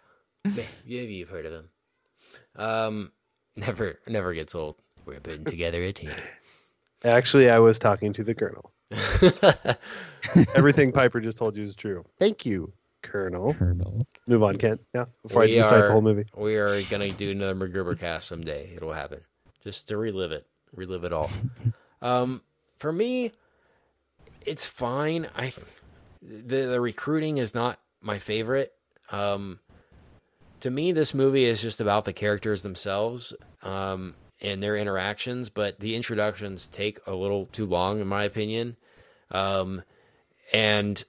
maybe you've heard of them. Um, never, never gets old. We're putting together a team. Actually, I was talking to the Colonel. Everything Piper just told you is true. Thank you, Colonel. Colonel. Move on, Kent. Yeah, before We I recite are- the whole movie. we are gonna do another MacGruber cast someday. It'll happen. Just to relive it, relive it all. Um, for me, it's fine. I the the recruiting is not my favorite. Um, to me, this movie is just about the characters themselves um, and their interactions, but the introductions take a little too long, in my opinion. Um, and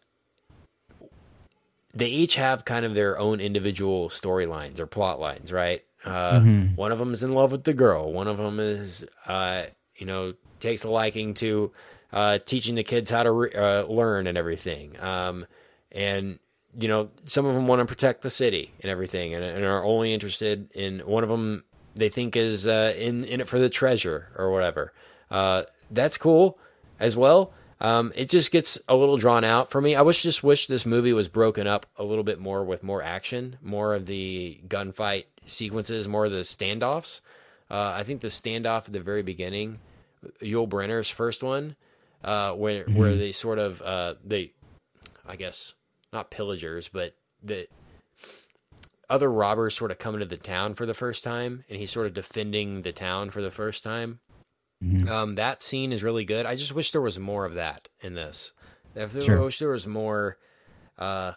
they each have kind of their own individual storylines or plot lines, right? Uh, One of them is in love with the girl. One of them is, uh, you know, takes a liking to uh, teaching the kids how to re- uh, learn and everything. Um, and you know, some of them want to protect the city and everything, and, and are only interested in one of them. They think is uh, in in it for the treasure or whatever. Uh, that's cool as well. Um, it just gets a little drawn out for me. I wish just wish this movie was broken up a little bit more with more action, more of the gunfight sequences, more of the standoffs. Uh, I think the standoff at the very beginning, Yul Brynner's first one, uh, where where they sort of uh, they, I guess not pillagers, but the other robbers sort of come into the town for the first time, and he's sort of defending the town for the first time. Um, that scene is really good. I just wish there was more of that in this. If there, Sure. I wish there was more uh,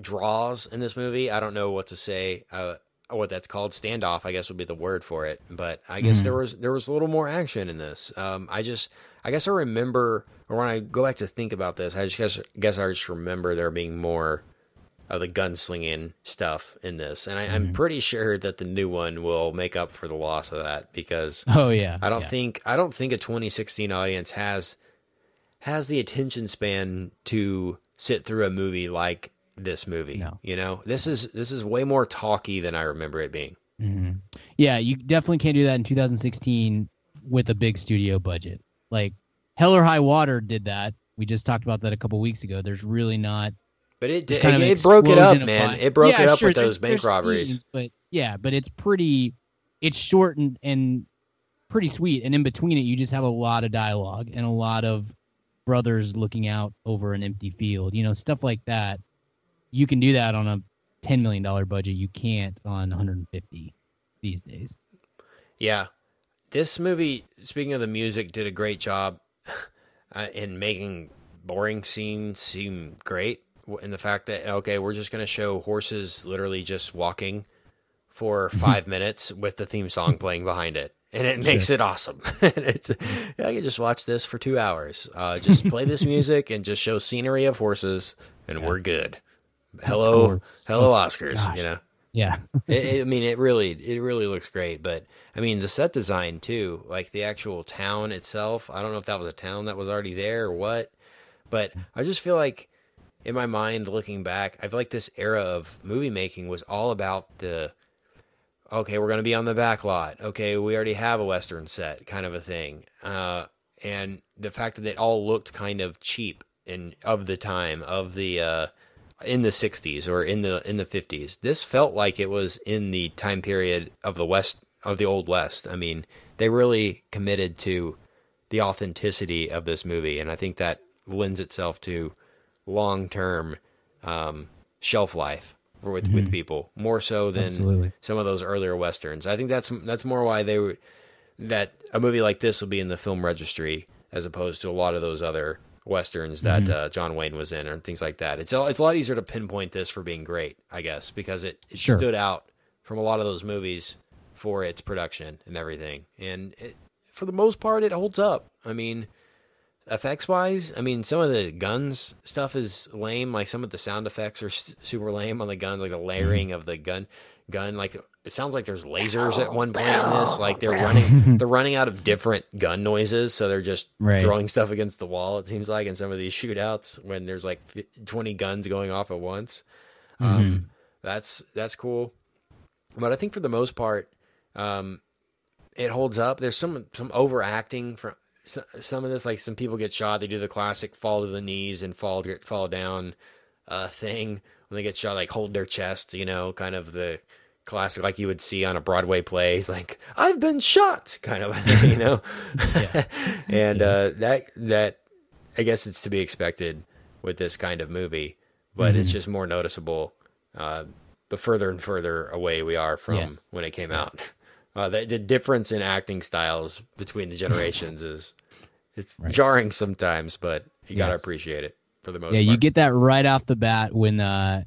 draws in this movie. I don't know what to say. Uh, what that's called standoff, I guess would be the word for it. But I guess there was there was a little more action in this. Um, I just I guess I remember, or when I go back to think about this, I just guess, guess I just remember there being more of the gunslinging stuff in this, and I, I'm mm-hmm. pretty sure that the new one will make up for the loss of that because Oh yeah. I don't yeah. think I don't think a 2016 audience has has the attention span to sit through a movie like this movie. No. You know, this is this is way more talky than I remember it being. Mm-hmm. Yeah, you definitely can't do that in 2016 with a big studio budget. Like Hell or High Water did that. We just talked about that a couple weeks ago. There's really not But it It's it, it broke it up, man. It broke Yeah, it up sure, with those bank robberies. scenes, but yeah, but it's pretty, it's short and, and pretty sweet. And in between it, you just have a lot of dialogue and a lot of brothers looking out over an empty field. You know, stuff like that. You can do that on a ten million dollar budget. You can't on 150 these days. Yeah. This movie, speaking of the music, did a great job uh, in making boring scenes seem great. In the fact that, okay, we're just going to show horses literally just walking for five minutes with the theme song playing behind it. And it makes it awesome. it's, I can just watch this for two hours. Uh, just play this music and just show scenery of horses, and we're good. Hello, hello, Oscars. gosh. You know, Yeah. it, it- I mean, it really, it really looks great. But I mean, the set design too, like the actual town itself. I don't know if that was a town that was already there or what, but I just feel like, in my mind, looking back, I feel like this era of movie making was all about the. Okay, we're going to be on the back lot. Okay, we already have a western set, kind of a thing. Uh, and the fact that it all looked kind of cheap in of the time of the uh, in the 60s or in the in the 50s. This felt like it was in the time period of the west of the old west. I mean, they really committed to the authenticity of this movie and I think that lends itself to long-term um, shelf life with with people more so than Absolutely. some of those earlier westerns. I think that's that's more why they were that a movie like this will be in the film registry as opposed to a lot of those other westerns that uh, John Wayne was in and things like that. It's a, it's a lot easier to pinpoint this for being great, I guess, because it, it Sure. stood out from a lot of those movies for its production and everything. And it, for the most part, it holds up. I mean, effects wise, I mean, some of the guns stuff is lame. Like some of the sound effects are s- super lame on the guns, like the layering of the gun. Gun like it sounds like there's lasers at one point in this. Like they're running, they're running out of different gun noises, so they're just Right. throwing stuff against the wall. It seems like in some of these shootouts when there's like 20 guns going off at once. Um, that's that's cool, but I think for the most part, um, it holds up. There's some some overacting from some of this, like some people get shot, they do the classic fall to the knees and fall fall down uh, thing when they get shot, like hold their chest, you know, kind of the classic like you would see on a Broadway play. It's like I've been shot, kind of thing, you know. and uh, that that I guess it's to be expected with this kind of movie, but Mm-hmm. it's just more noticeable uh, the further and further away we are from Yes. when it came out. Uh, the, the difference in acting styles between the generations is it's jarring sometimes, but you gotta appreciate it for the most Yeah, part. you get that right off the bat when uh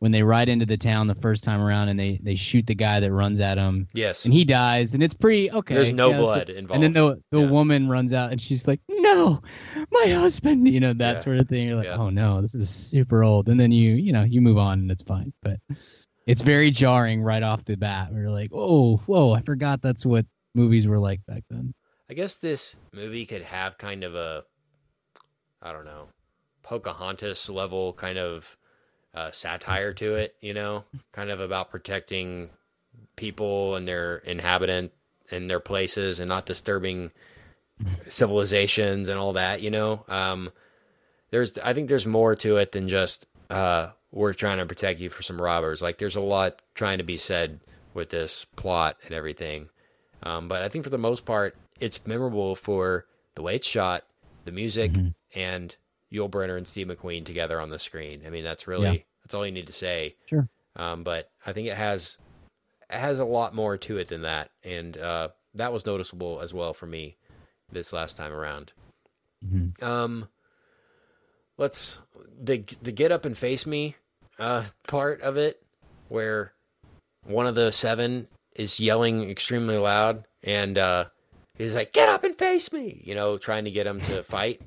when they ride into the town the first time around and they they shoot the guy that runs at him yes, and he dies and it's pretty okay. There's no blood involved. And then the the Yeah. woman runs out and she's like, "No, my husband," you know that Yeah. sort of thing. You're like, Yeah. "Oh no, this is super old." And then you you know you move on and it's fine, but it's very jarring right off the bat. We're like, "Oh, whoa, I forgot that's what movies were like back then." I guess this movie could have kind of a, I don't know, Pocahontas level kind of uh, satire to it, you know, kind of about protecting people and their inhabitant and their places and not disturbing civilizations and all that, you know. Um, there's, I think there's more to it than just uh, we're trying to protect you for some robbers. Like there's a lot trying to be said with this plot and everything. Um, but I think for the most part, it's memorable for the way it's shot, the music, and Yul Brynner and Steve McQueen together on the screen. I mean, that's really. That's all you need to say. Sure. Um, but I think it has it has a lot more to it than that, and uh, that was noticeable as well for me this last time around. Mhm. Um, let's the the get up and face me uh, part of it, where one of the seven is yelling extremely loud, and uh, he's like, "Get up and face me!" You know, trying to get him to fight.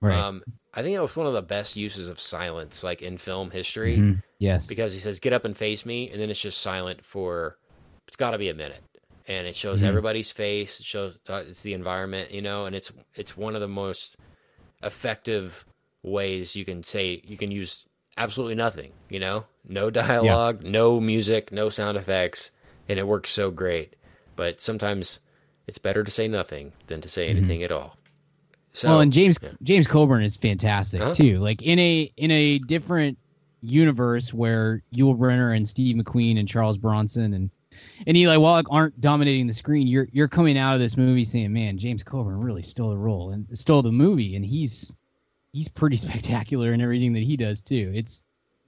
Right. Um, I think that was one of the best uses of silence, like in film history. Mhm. Yes. because he says get up and face me and then it's just silent for it's got to be a minute. And it shows Mhm. everybody's face it shows uh, it's the environment you know and it's it's one of the most effective ways you can say you can use absolutely nothing you know? No dialogue no music no sound effects and it works so great. But sometimes it's better to say nothing than to say anything at all so well, and James yeah. James Coburn is fantastic Huh? too. Like in a in a different universe where Yul Brynner and Steve McQueen and Charles Bronson and and Eli Wallach aren't dominating the screen, you're you're coming out of this movie saying, "Man, James Coburn really stole the role and stole the movie," and he's he's pretty spectacular in everything that he does too. It's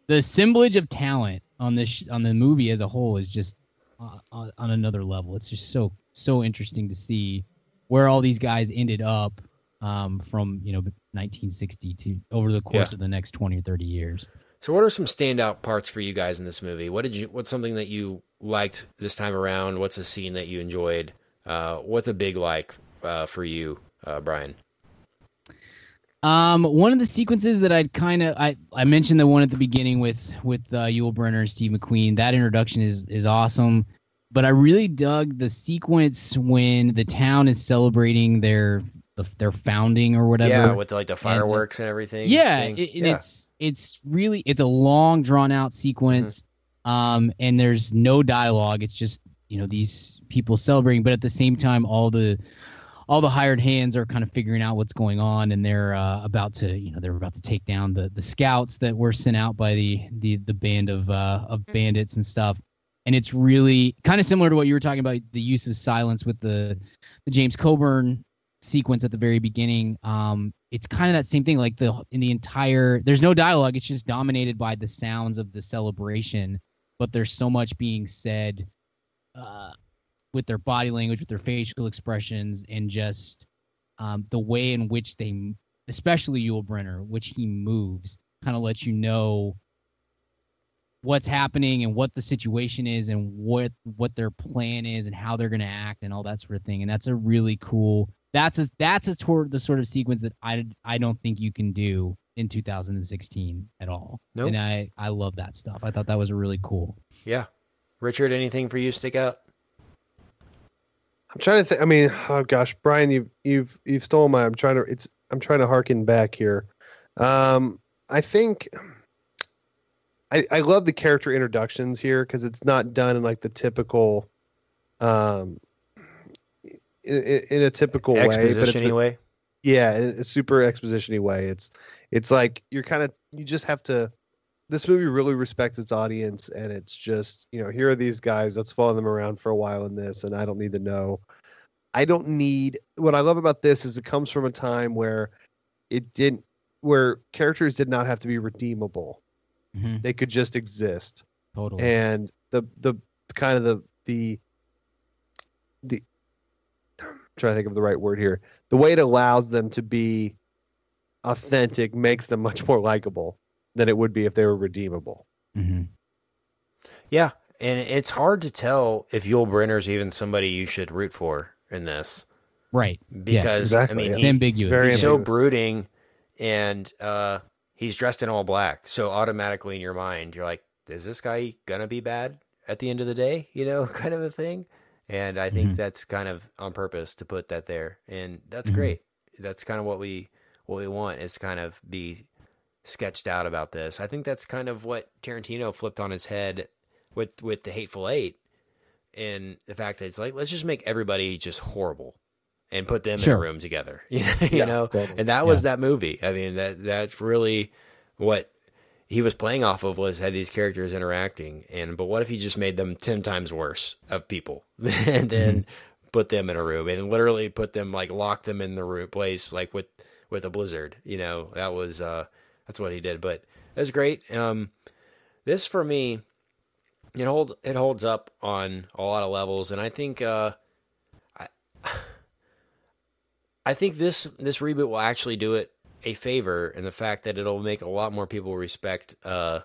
the assemblage of talent on this sh- on the movie as a whole is just uh, on, on another level. It's just so so interesting to see where all these guys ended up um, from you know 1960 to over the course Yeah. of the next 20 or 30 years. So, what are some standout parts for you guys in this movie? What did you? What's something that you liked this time around? What's a scene that you enjoyed? Uh, what's a big like uh, for you, uh, Brian? Um, one of the sequences that I'd kind of I, I mentioned the one at the beginning with with uh, Yul Brynner and Steve McQueen. That introduction is is awesome, but I really dug the sequence when the town is celebrating their the, their founding or whatever. Yeah, with like the fireworks and everything. yeah, thing. it, and yeah. it's it's really it's a long drawn out sequence Mm-hmm. um and there's no dialogue it's just you know these people celebrating but at the same time all the all the hired hands are kind of figuring out what's going on and they're uh, about to you know they're about to take down the the scouts that were sent out by the the the band of uh of bandits and stuff and it's really kind of similar to what you were talking about the use of silence with the the James Coburn sequence at the very beginning um it's kind of that same thing like the in the entire there's no dialogue it's just dominated by the sounds of the celebration but there's so much being said uh with their body language with their facial expressions and just um the way in which they especially Yul Brynner which he moves kind of lets you know what's happening and what the situation is and what what their plan is and how they're going to act and all that sort of thing and that's a really cool that's a that's a toward the sort of sequence that I I don't think you can do in 2016 at all. Nope. And I I love that stuff. I thought that was really cool. yeah. Richard, anything for you stick out? I'm trying to think. I mean, oh gosh, Brian, you've you've you've stolen my. I'm trying to. It's. I'm trying to harken back here. Um, I think. I I love the character introductions here because it's not done in like the typical. Um, in, in- in a typical way, Exposition been- anyway. yeah, in a super exposition-y way. It's it's like you're kind of you just have to. This movie really respects its audience, and it's just you know here are these guys. Let's follow them around for a while in this, and I don't need to know. I don't need. What I love about this is it comes from a time where it didn't, where characters did not have to be redeemable. Mhm, They could just exist totally. and the the kind of the the the I'm trying to think of the right word here. The way it allows them to be authentic makes them much more likable than it would be if they were redeemable. Mhm. Yeah, and it's hard to tell if Yul Brynner's even somebody you should root for in this Right. because exactly, I mean yeah. It's he- ambiguous. very he's so brooding, and uh, he's dressed in all black. So automatically in your mind, you're like, "Is this guy gonna be bad at the end of the day?" You know, kind of a thing. And I think Mhm. that's kind of on purpose to put that there, and that's Mhm. great. That's kind of what we what we want is kind of be sketched out about this. I think that's kind of what Tarantino flipped on his head with with the Hateful Eight, and the fact that it's like let's just make everybody just horrible and put them in a room together. you know, totally. and that was that movie. I mean, that that's really what he was playing off of was had these characters interacting. And but what if he just made them ten times worse of people, and then put them in a room and literally put them like lock them in the room place like with with a blizzard. You know, that was uh that's what he did. But it was great. Um, this for me, it hold it holds up on a lot of levels, and I think uh, I I think this this reboot will actually do it a favor in the fact that it'll make a lot more people respect uh,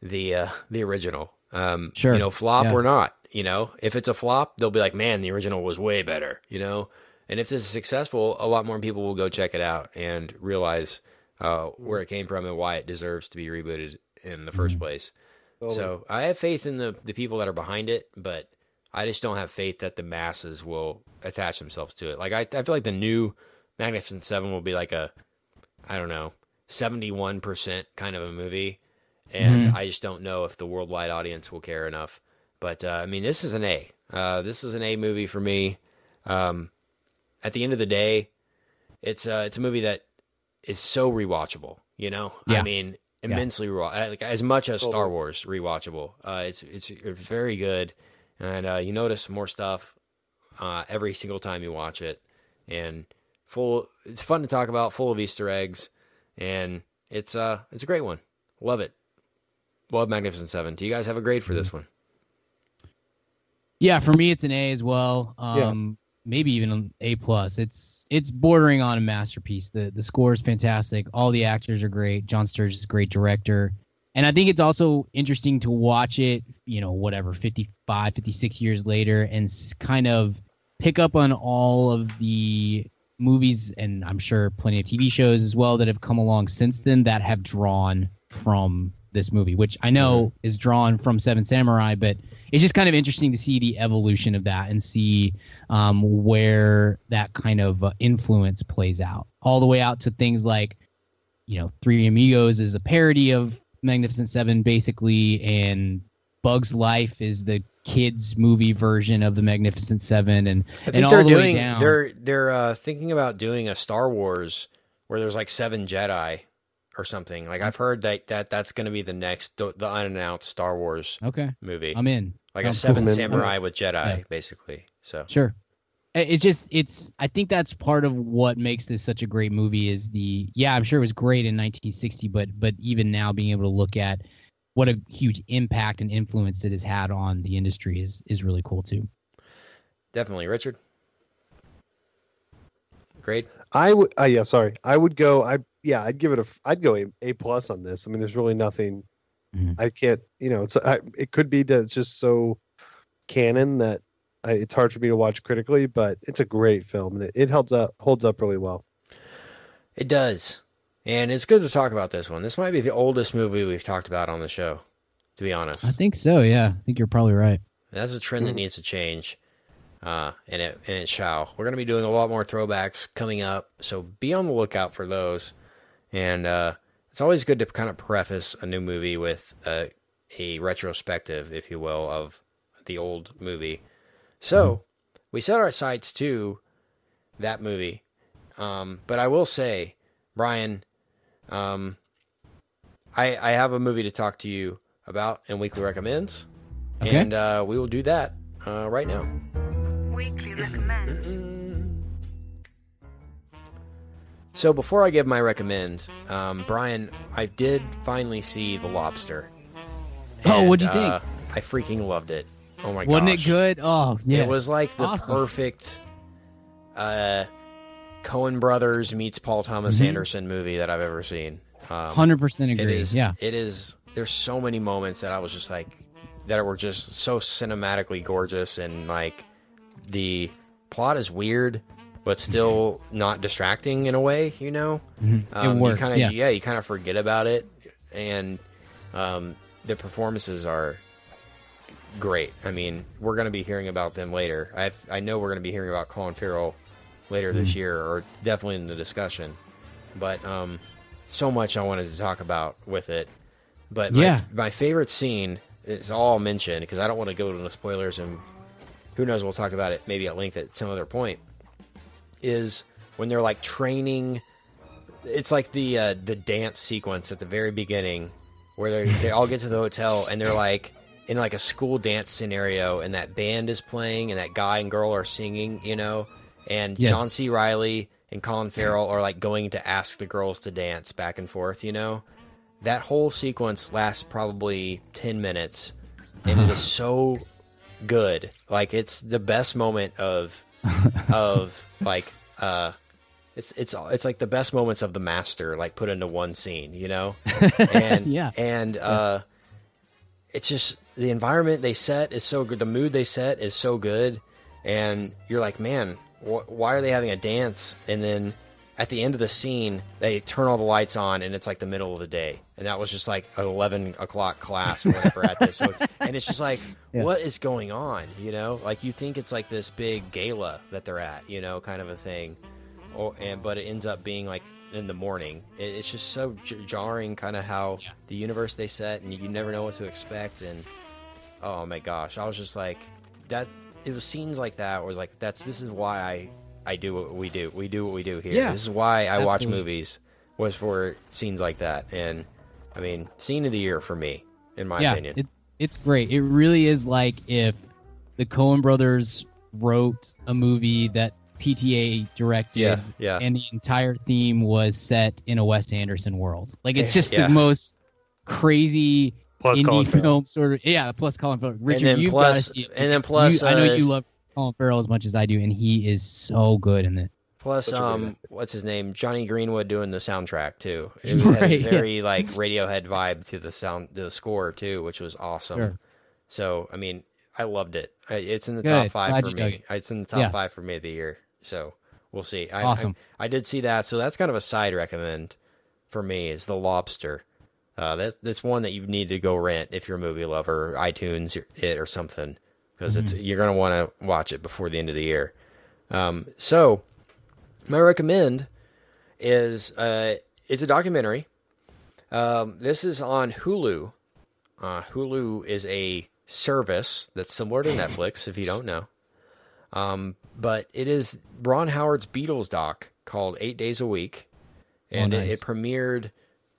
the uh, the original. Um, Sure. you know, flop Yeah. or not. You know, if it's a flop, they'll be like, "Man, the original was way better." You know, and if this is successful, a lot more people will go check it out and realize uh, where it came from and why it deserves to be rebooted in the 1st place. So I have faith in the the people that are behind it, but I just don't have faith that the masses will attach themselves to it. Like I, I feel like the new Magnificent Seven will be like a, I don't know, seventy one percent kind of a movie, and I just don't know if the worldwide audience will care enough. But uh, I mean, this is an A. Uh, this is an A movie for me. Um, at the end of the day, it's uh, it's a movie that is so rewatchable. You know, I mean, immensely rewatch like as much as Star Wars rewatchable. Uh, it's it's it's very good, and uh, you notice more stuff uh, every single time you watch it, and full. It's fun to talk about, full of Easter eggs, and it's uh it's a great one. Love it. Love Magnificent Seven. Do you guys have a grade for this one? Yeah, for me it's an A as well. Um, maybe even an A plus. It's it's bordering on a masterpiece. The the score is fantastic. All the actors are great. John Sturges is a great director. And I think it's also interesting to watch it, you know, whatever, 55, 56 years later and kind of pick up on all of the movies and I'm sure plenty of TV shows as well that have come along since then that have drawn from this movie, which I know is drawn from Seven Samurai, but it's just kind of interesting to see the evolution of that and see um, where that kind of uh, influence plays out, all the way out to things like, you know, Three Amigos is a parody of Magnificent Seven, basically, and Bugs Life is the kids movie version of the Magnificent Seven, and I and think all they're the way doing down. they're they're uh, thinking about doing a Star Wars where there's like seven Jedi or something. Like I've heard that, that that's going to be the next the, the unannounced Star Wars okay, movie, I'm in. like a seven cool. samurai with Jedi, Yeah. basically. So Sure. It's just it's I think that's part of what makes this such a great movie is the yeah, I'm sure it was great in 1960 but but even now being able to look at what a huge impact and influence it has had on the industry is is really cool too. definitely, Richard. Great. I would. Uh, yeah, sorry. I would go. I yeah. I'd give it a. I'd go a, a plus on this. I mean, there's really nothing. Mhm. I can't. You know, it's. I, it could be that it's just so canon that I, it's hard for me to watch critically. But it's a great film, and it, it holds up. Holds up really well. It does, and it's good to talk about this one. This might be the oldest movie we've talked about on the show, to be honest. I think so, yeah. I think you're probably right. That's a trend that needs to change, uh, and it and it shall. We're going to be doing a lot more throwbacks coming up, so be on the lookout for those. And uh, it's always good to kind of preface a new movie with a, a retrospective, if you will, of the old movie. So we set our sights to that movie. Um, but I will say, Brian, um, I I have a movie to talk to you about in weekly recommends, Okay. and uh, we will do that uh, right now. Weekly recommend. So before I give my recommend, um, Brian, I did finally see The Lobster. Oh, what'd you uh, I freaking loved it. Oh my god. Wasn't gosh. it good? Oh, yeah. It was like the awesome. perfect uh, Coen Brothers meets Paul Thomas Mhm. Anderson movie that I've ever seen. Um, Hundred percent it agree. is. Yeah. It is. There's so many moments that I was just like, that were just so cinematically gorgeous, and like the plot is weird, but still not distracting in a way. You know, Mhm. um, it works. You kinda, yeah. yeah, you kind of forget about it, and um, the performances are great. I mean, we're going to be hearing about them later. I I know we're going to be hearing about Colin Farrell later Mm. this year, or definitely in the discussion. But um, so much I wanted to talk about with it. But my, Yeah. my favorite scene is all mentioned because I don't want to go into the spoilers, and who knows, we'll talk about it maybe at length at some other point. Is when they're like training. It's like the uh, the dance sequence at the very beginning where they they all get to the hotel and they're like in like a school dance scenario and that band is playing and that guy and girl are singing, you know, and Yes. John C. Reilly and Colin Farrell are like going to ask the girls to dance back and forth, you know. That whole sequence lasts probably 10 minutes and it is so good. Like it's the best moment of of like uh it's it's it's like the best moments of the master like put into one scene, you know? And Yeah. and uh it's just the environment they set is so good. The mood they set is so good, and you're like, man, wh- why are they having a dance? And then at the end of the scene, they turn all the lights on, and it's like the middle of the day, and that was just like an eleven o'clock class or whatever at this. So, and it's just like, Yeah. what is going on? You know, like you think it's like this big gala that they're at, you know, kind of a thing, or and but it ends up being like in the morning. It, it's just so j- jarring, kind of how Yeah. the universe they set, and you never know what to expect. And oh my gosh, I was just like that. It was scenes like that. Was like that's this is why I I do what we do. We do what we do here. Yeah. This is why I watch movies. Was for scenes like that, and I mean, scene of the year for me, in my yeah, opinion. It's it's great. It really is like if the Coen brothers wrote a movie that PTA directed yeah, yeah. and the entire theme was set in a Wes Anderson world. Like it's just Yeah. the most crazy Plus indie Colin Farrell. film sort of yeah, plus Colin Farrell. Richard, then you've plus- gotta see it and then plus, you- I know uh, you love Colin Farrell as much as I do, and he is so good in it. Plus, Such a great um, what's his name? Jonny Greenwood doing the soundtrack too. It had Right, a yeah. very like Radiohead vibe to the sound, the score too, which was awesome. Sure. So, I mean, I loved it. It's in the Good. top five Glad for me. it. It's in the top Yeah. five for me of the year. So we'll see. I, Awesome. I, I did see that. So that's kind of a side recommend for me is the Lobster. Uh, that's that's one that you need to go rent if you're a movie lover, iTunes, or it or something, because it's Mm-hmm. you're gonna want to watch it before the end of the year. Um, so my recommend is uh, it's a documentary. Um, this is on Hulu. Uh, Hulu is a service that's similar to Netflix, if you don't know. Um, but it is Ron Howard's Beatles doc called Eight Days a Week, and Oh, it, it premiered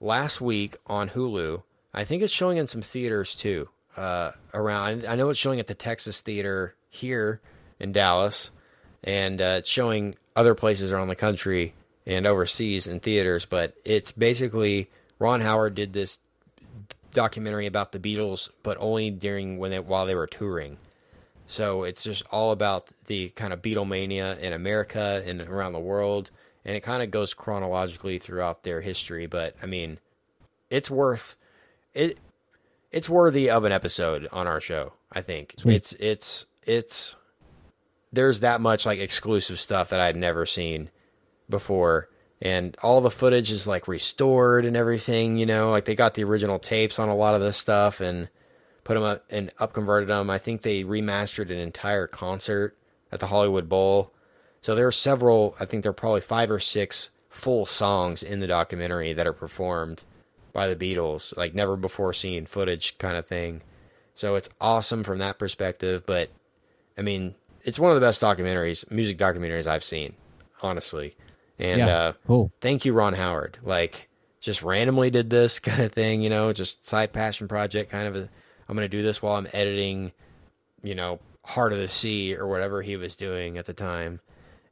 last week on Hulu. I think it's showing in some theaters too. Uh, around, I know it's showing at the Texas Theater here in Dallas, and uh, it's showing other places around the country and overseas in theaters. But it's basically Ron Howard did this documentary about the Beatles, but only during when they while they were touring. So it's just all about the kind of Beatlemania in America and around the world, and it kind of goes chronologically throughout their history. But I mean, it's worth it. It's worthy of an episode on our show. I think Sweet. it's it's it's there's that much like exclusive stuff that I'd never seen before and all the footage is like restored and everything you know like they got the original tapes on a lot of this stuff and put them up and up converted them i think they remastered an entire concert at the hollywood bowl so there are several i think there are probably five or six full songs in the documentary that are performed by the beatles like never before seen footage kind of thing so it's awesome from that perspective but i mean it's one of the best documentaries music documentaries i've seen honestly. And Yeah. uh, Cool. thank you, Ron Howard. Like, just randomly did this kind of thing, you know, just side passion project kind of. A, I'm going to do this while I'm editing, you know, Heart of the Sea or whatever he was doing at the time.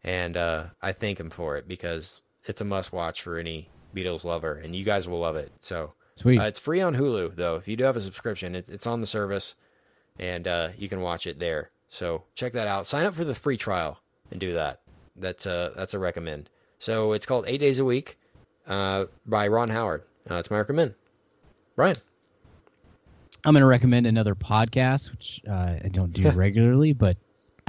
And uh, I thank him for it because it's a must watch for any Beatles lover, and you guys will love it. So Sweet. uh, it's free on Hulu, though. If you do have a subscription, it, it's on the service, and uh, you can watch it there. So check that out. Sign up for the free trial and do that. That's a that's a recommend. So it's called Eight Days a Week uh, by Ron Howard. Uh, it's my recommend. Brian, I'm going to recommend another podcast, which uh, I don't do regularly, but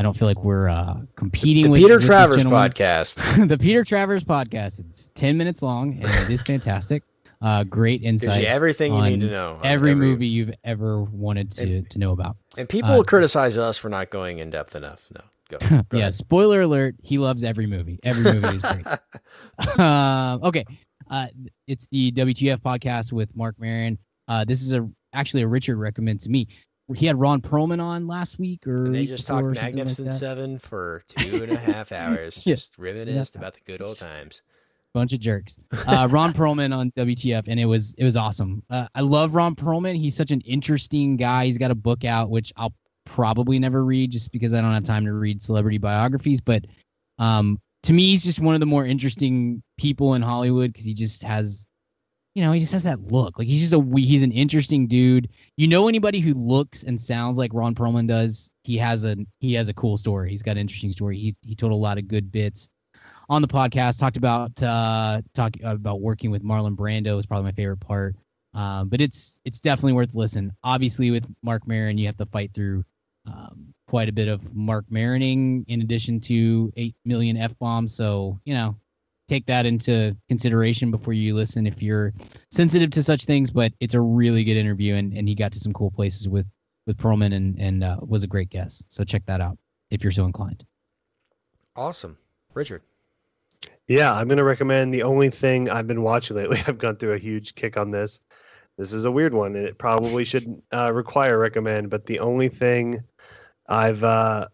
I don't feel like we're uh, competing the with Peter with Travers podcast. the Peter Travers podcast. It's 10 minutes long, and it is fantastic. Uh, great insight. you everything you need to know. on Every movie you've ever wanted to, And- to know about. And people uh, criticize us for not going in depth enough. No, go. go yeah, ahead. spoiler alert. He loves every movie. Every movie is great. um, okay. Uh, it's the WTF podcast with Marc Maron. Uh, this is a actually a Richard recommend to me. He had Ron Perlman on last week, or And they just talked like Magnificent that. Seven for two and a half hours, Yeah. just reminisced about the good old times. bunch of jerks. Uh, Ron Perlman on WTF, and it was it was awesome. Uh, I love Ron Perlman. He's such an interesting guy. He's got a book out which I'll probably never read just because I don't have time to read celebrity biographies. But um, to me, he's just one of the more interesting people in Hollywood because he just has, you know, he just has that look. Like he's just a he's an interesting dude. You know, anybody who looks and sounds like Ron Perlman does, he has a he has a cool story. He's got an interesting story. He he told a lot of good bits on the podcast talked about uh talk about working with Marlon Brando is probably my favorite part. Um, but it's it's definitely worth listen. Obviously, with Marc Maron, you have to fight through um, quite a bit of Marc Maroning in addition to eight million f bombs. So you know, take that into consideration before you listen if you're sensitive to such things. But it's a really good interview, and, and he got to some cool places with with Perlman, and and uh, was a great guest. So check that out if you're so inclined. Awesome, Richard. Yeah, I'm going to recommend the only thing I've been watching lately. I've gone through a huge kick on this. This is a weird one, and it probably should uh, require recommend. But the only thing I've uh,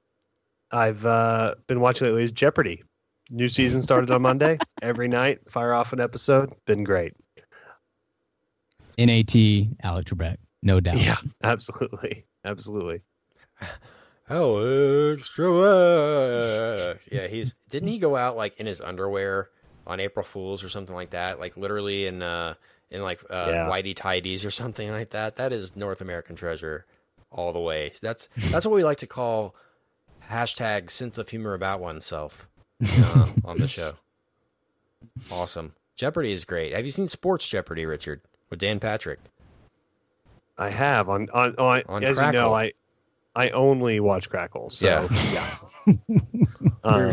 I've uh, been watching lately is Jeopardy. New season started on Monday. Every night, fire off an episode. Been great. Nat Alex Trebek, no doubt. Yeah, absolutely, absolutely. Oh, extra work. Yeah, he's didn't he go out like in his underwear on April Fools or something like that? Like literally in uh in like uh Yeah. whitey tidies or something like that. That is North American treasure all the way. That's that's what we like to call hashtag sense of humor about oneself uh, on the show. Awesome. Jeopardy is great. Have you seen Sports Jeopardy, Richard, with Dan Patrick? I have on on, on, On as you know, I I only watch Crackle. So Yeah. yeah. um,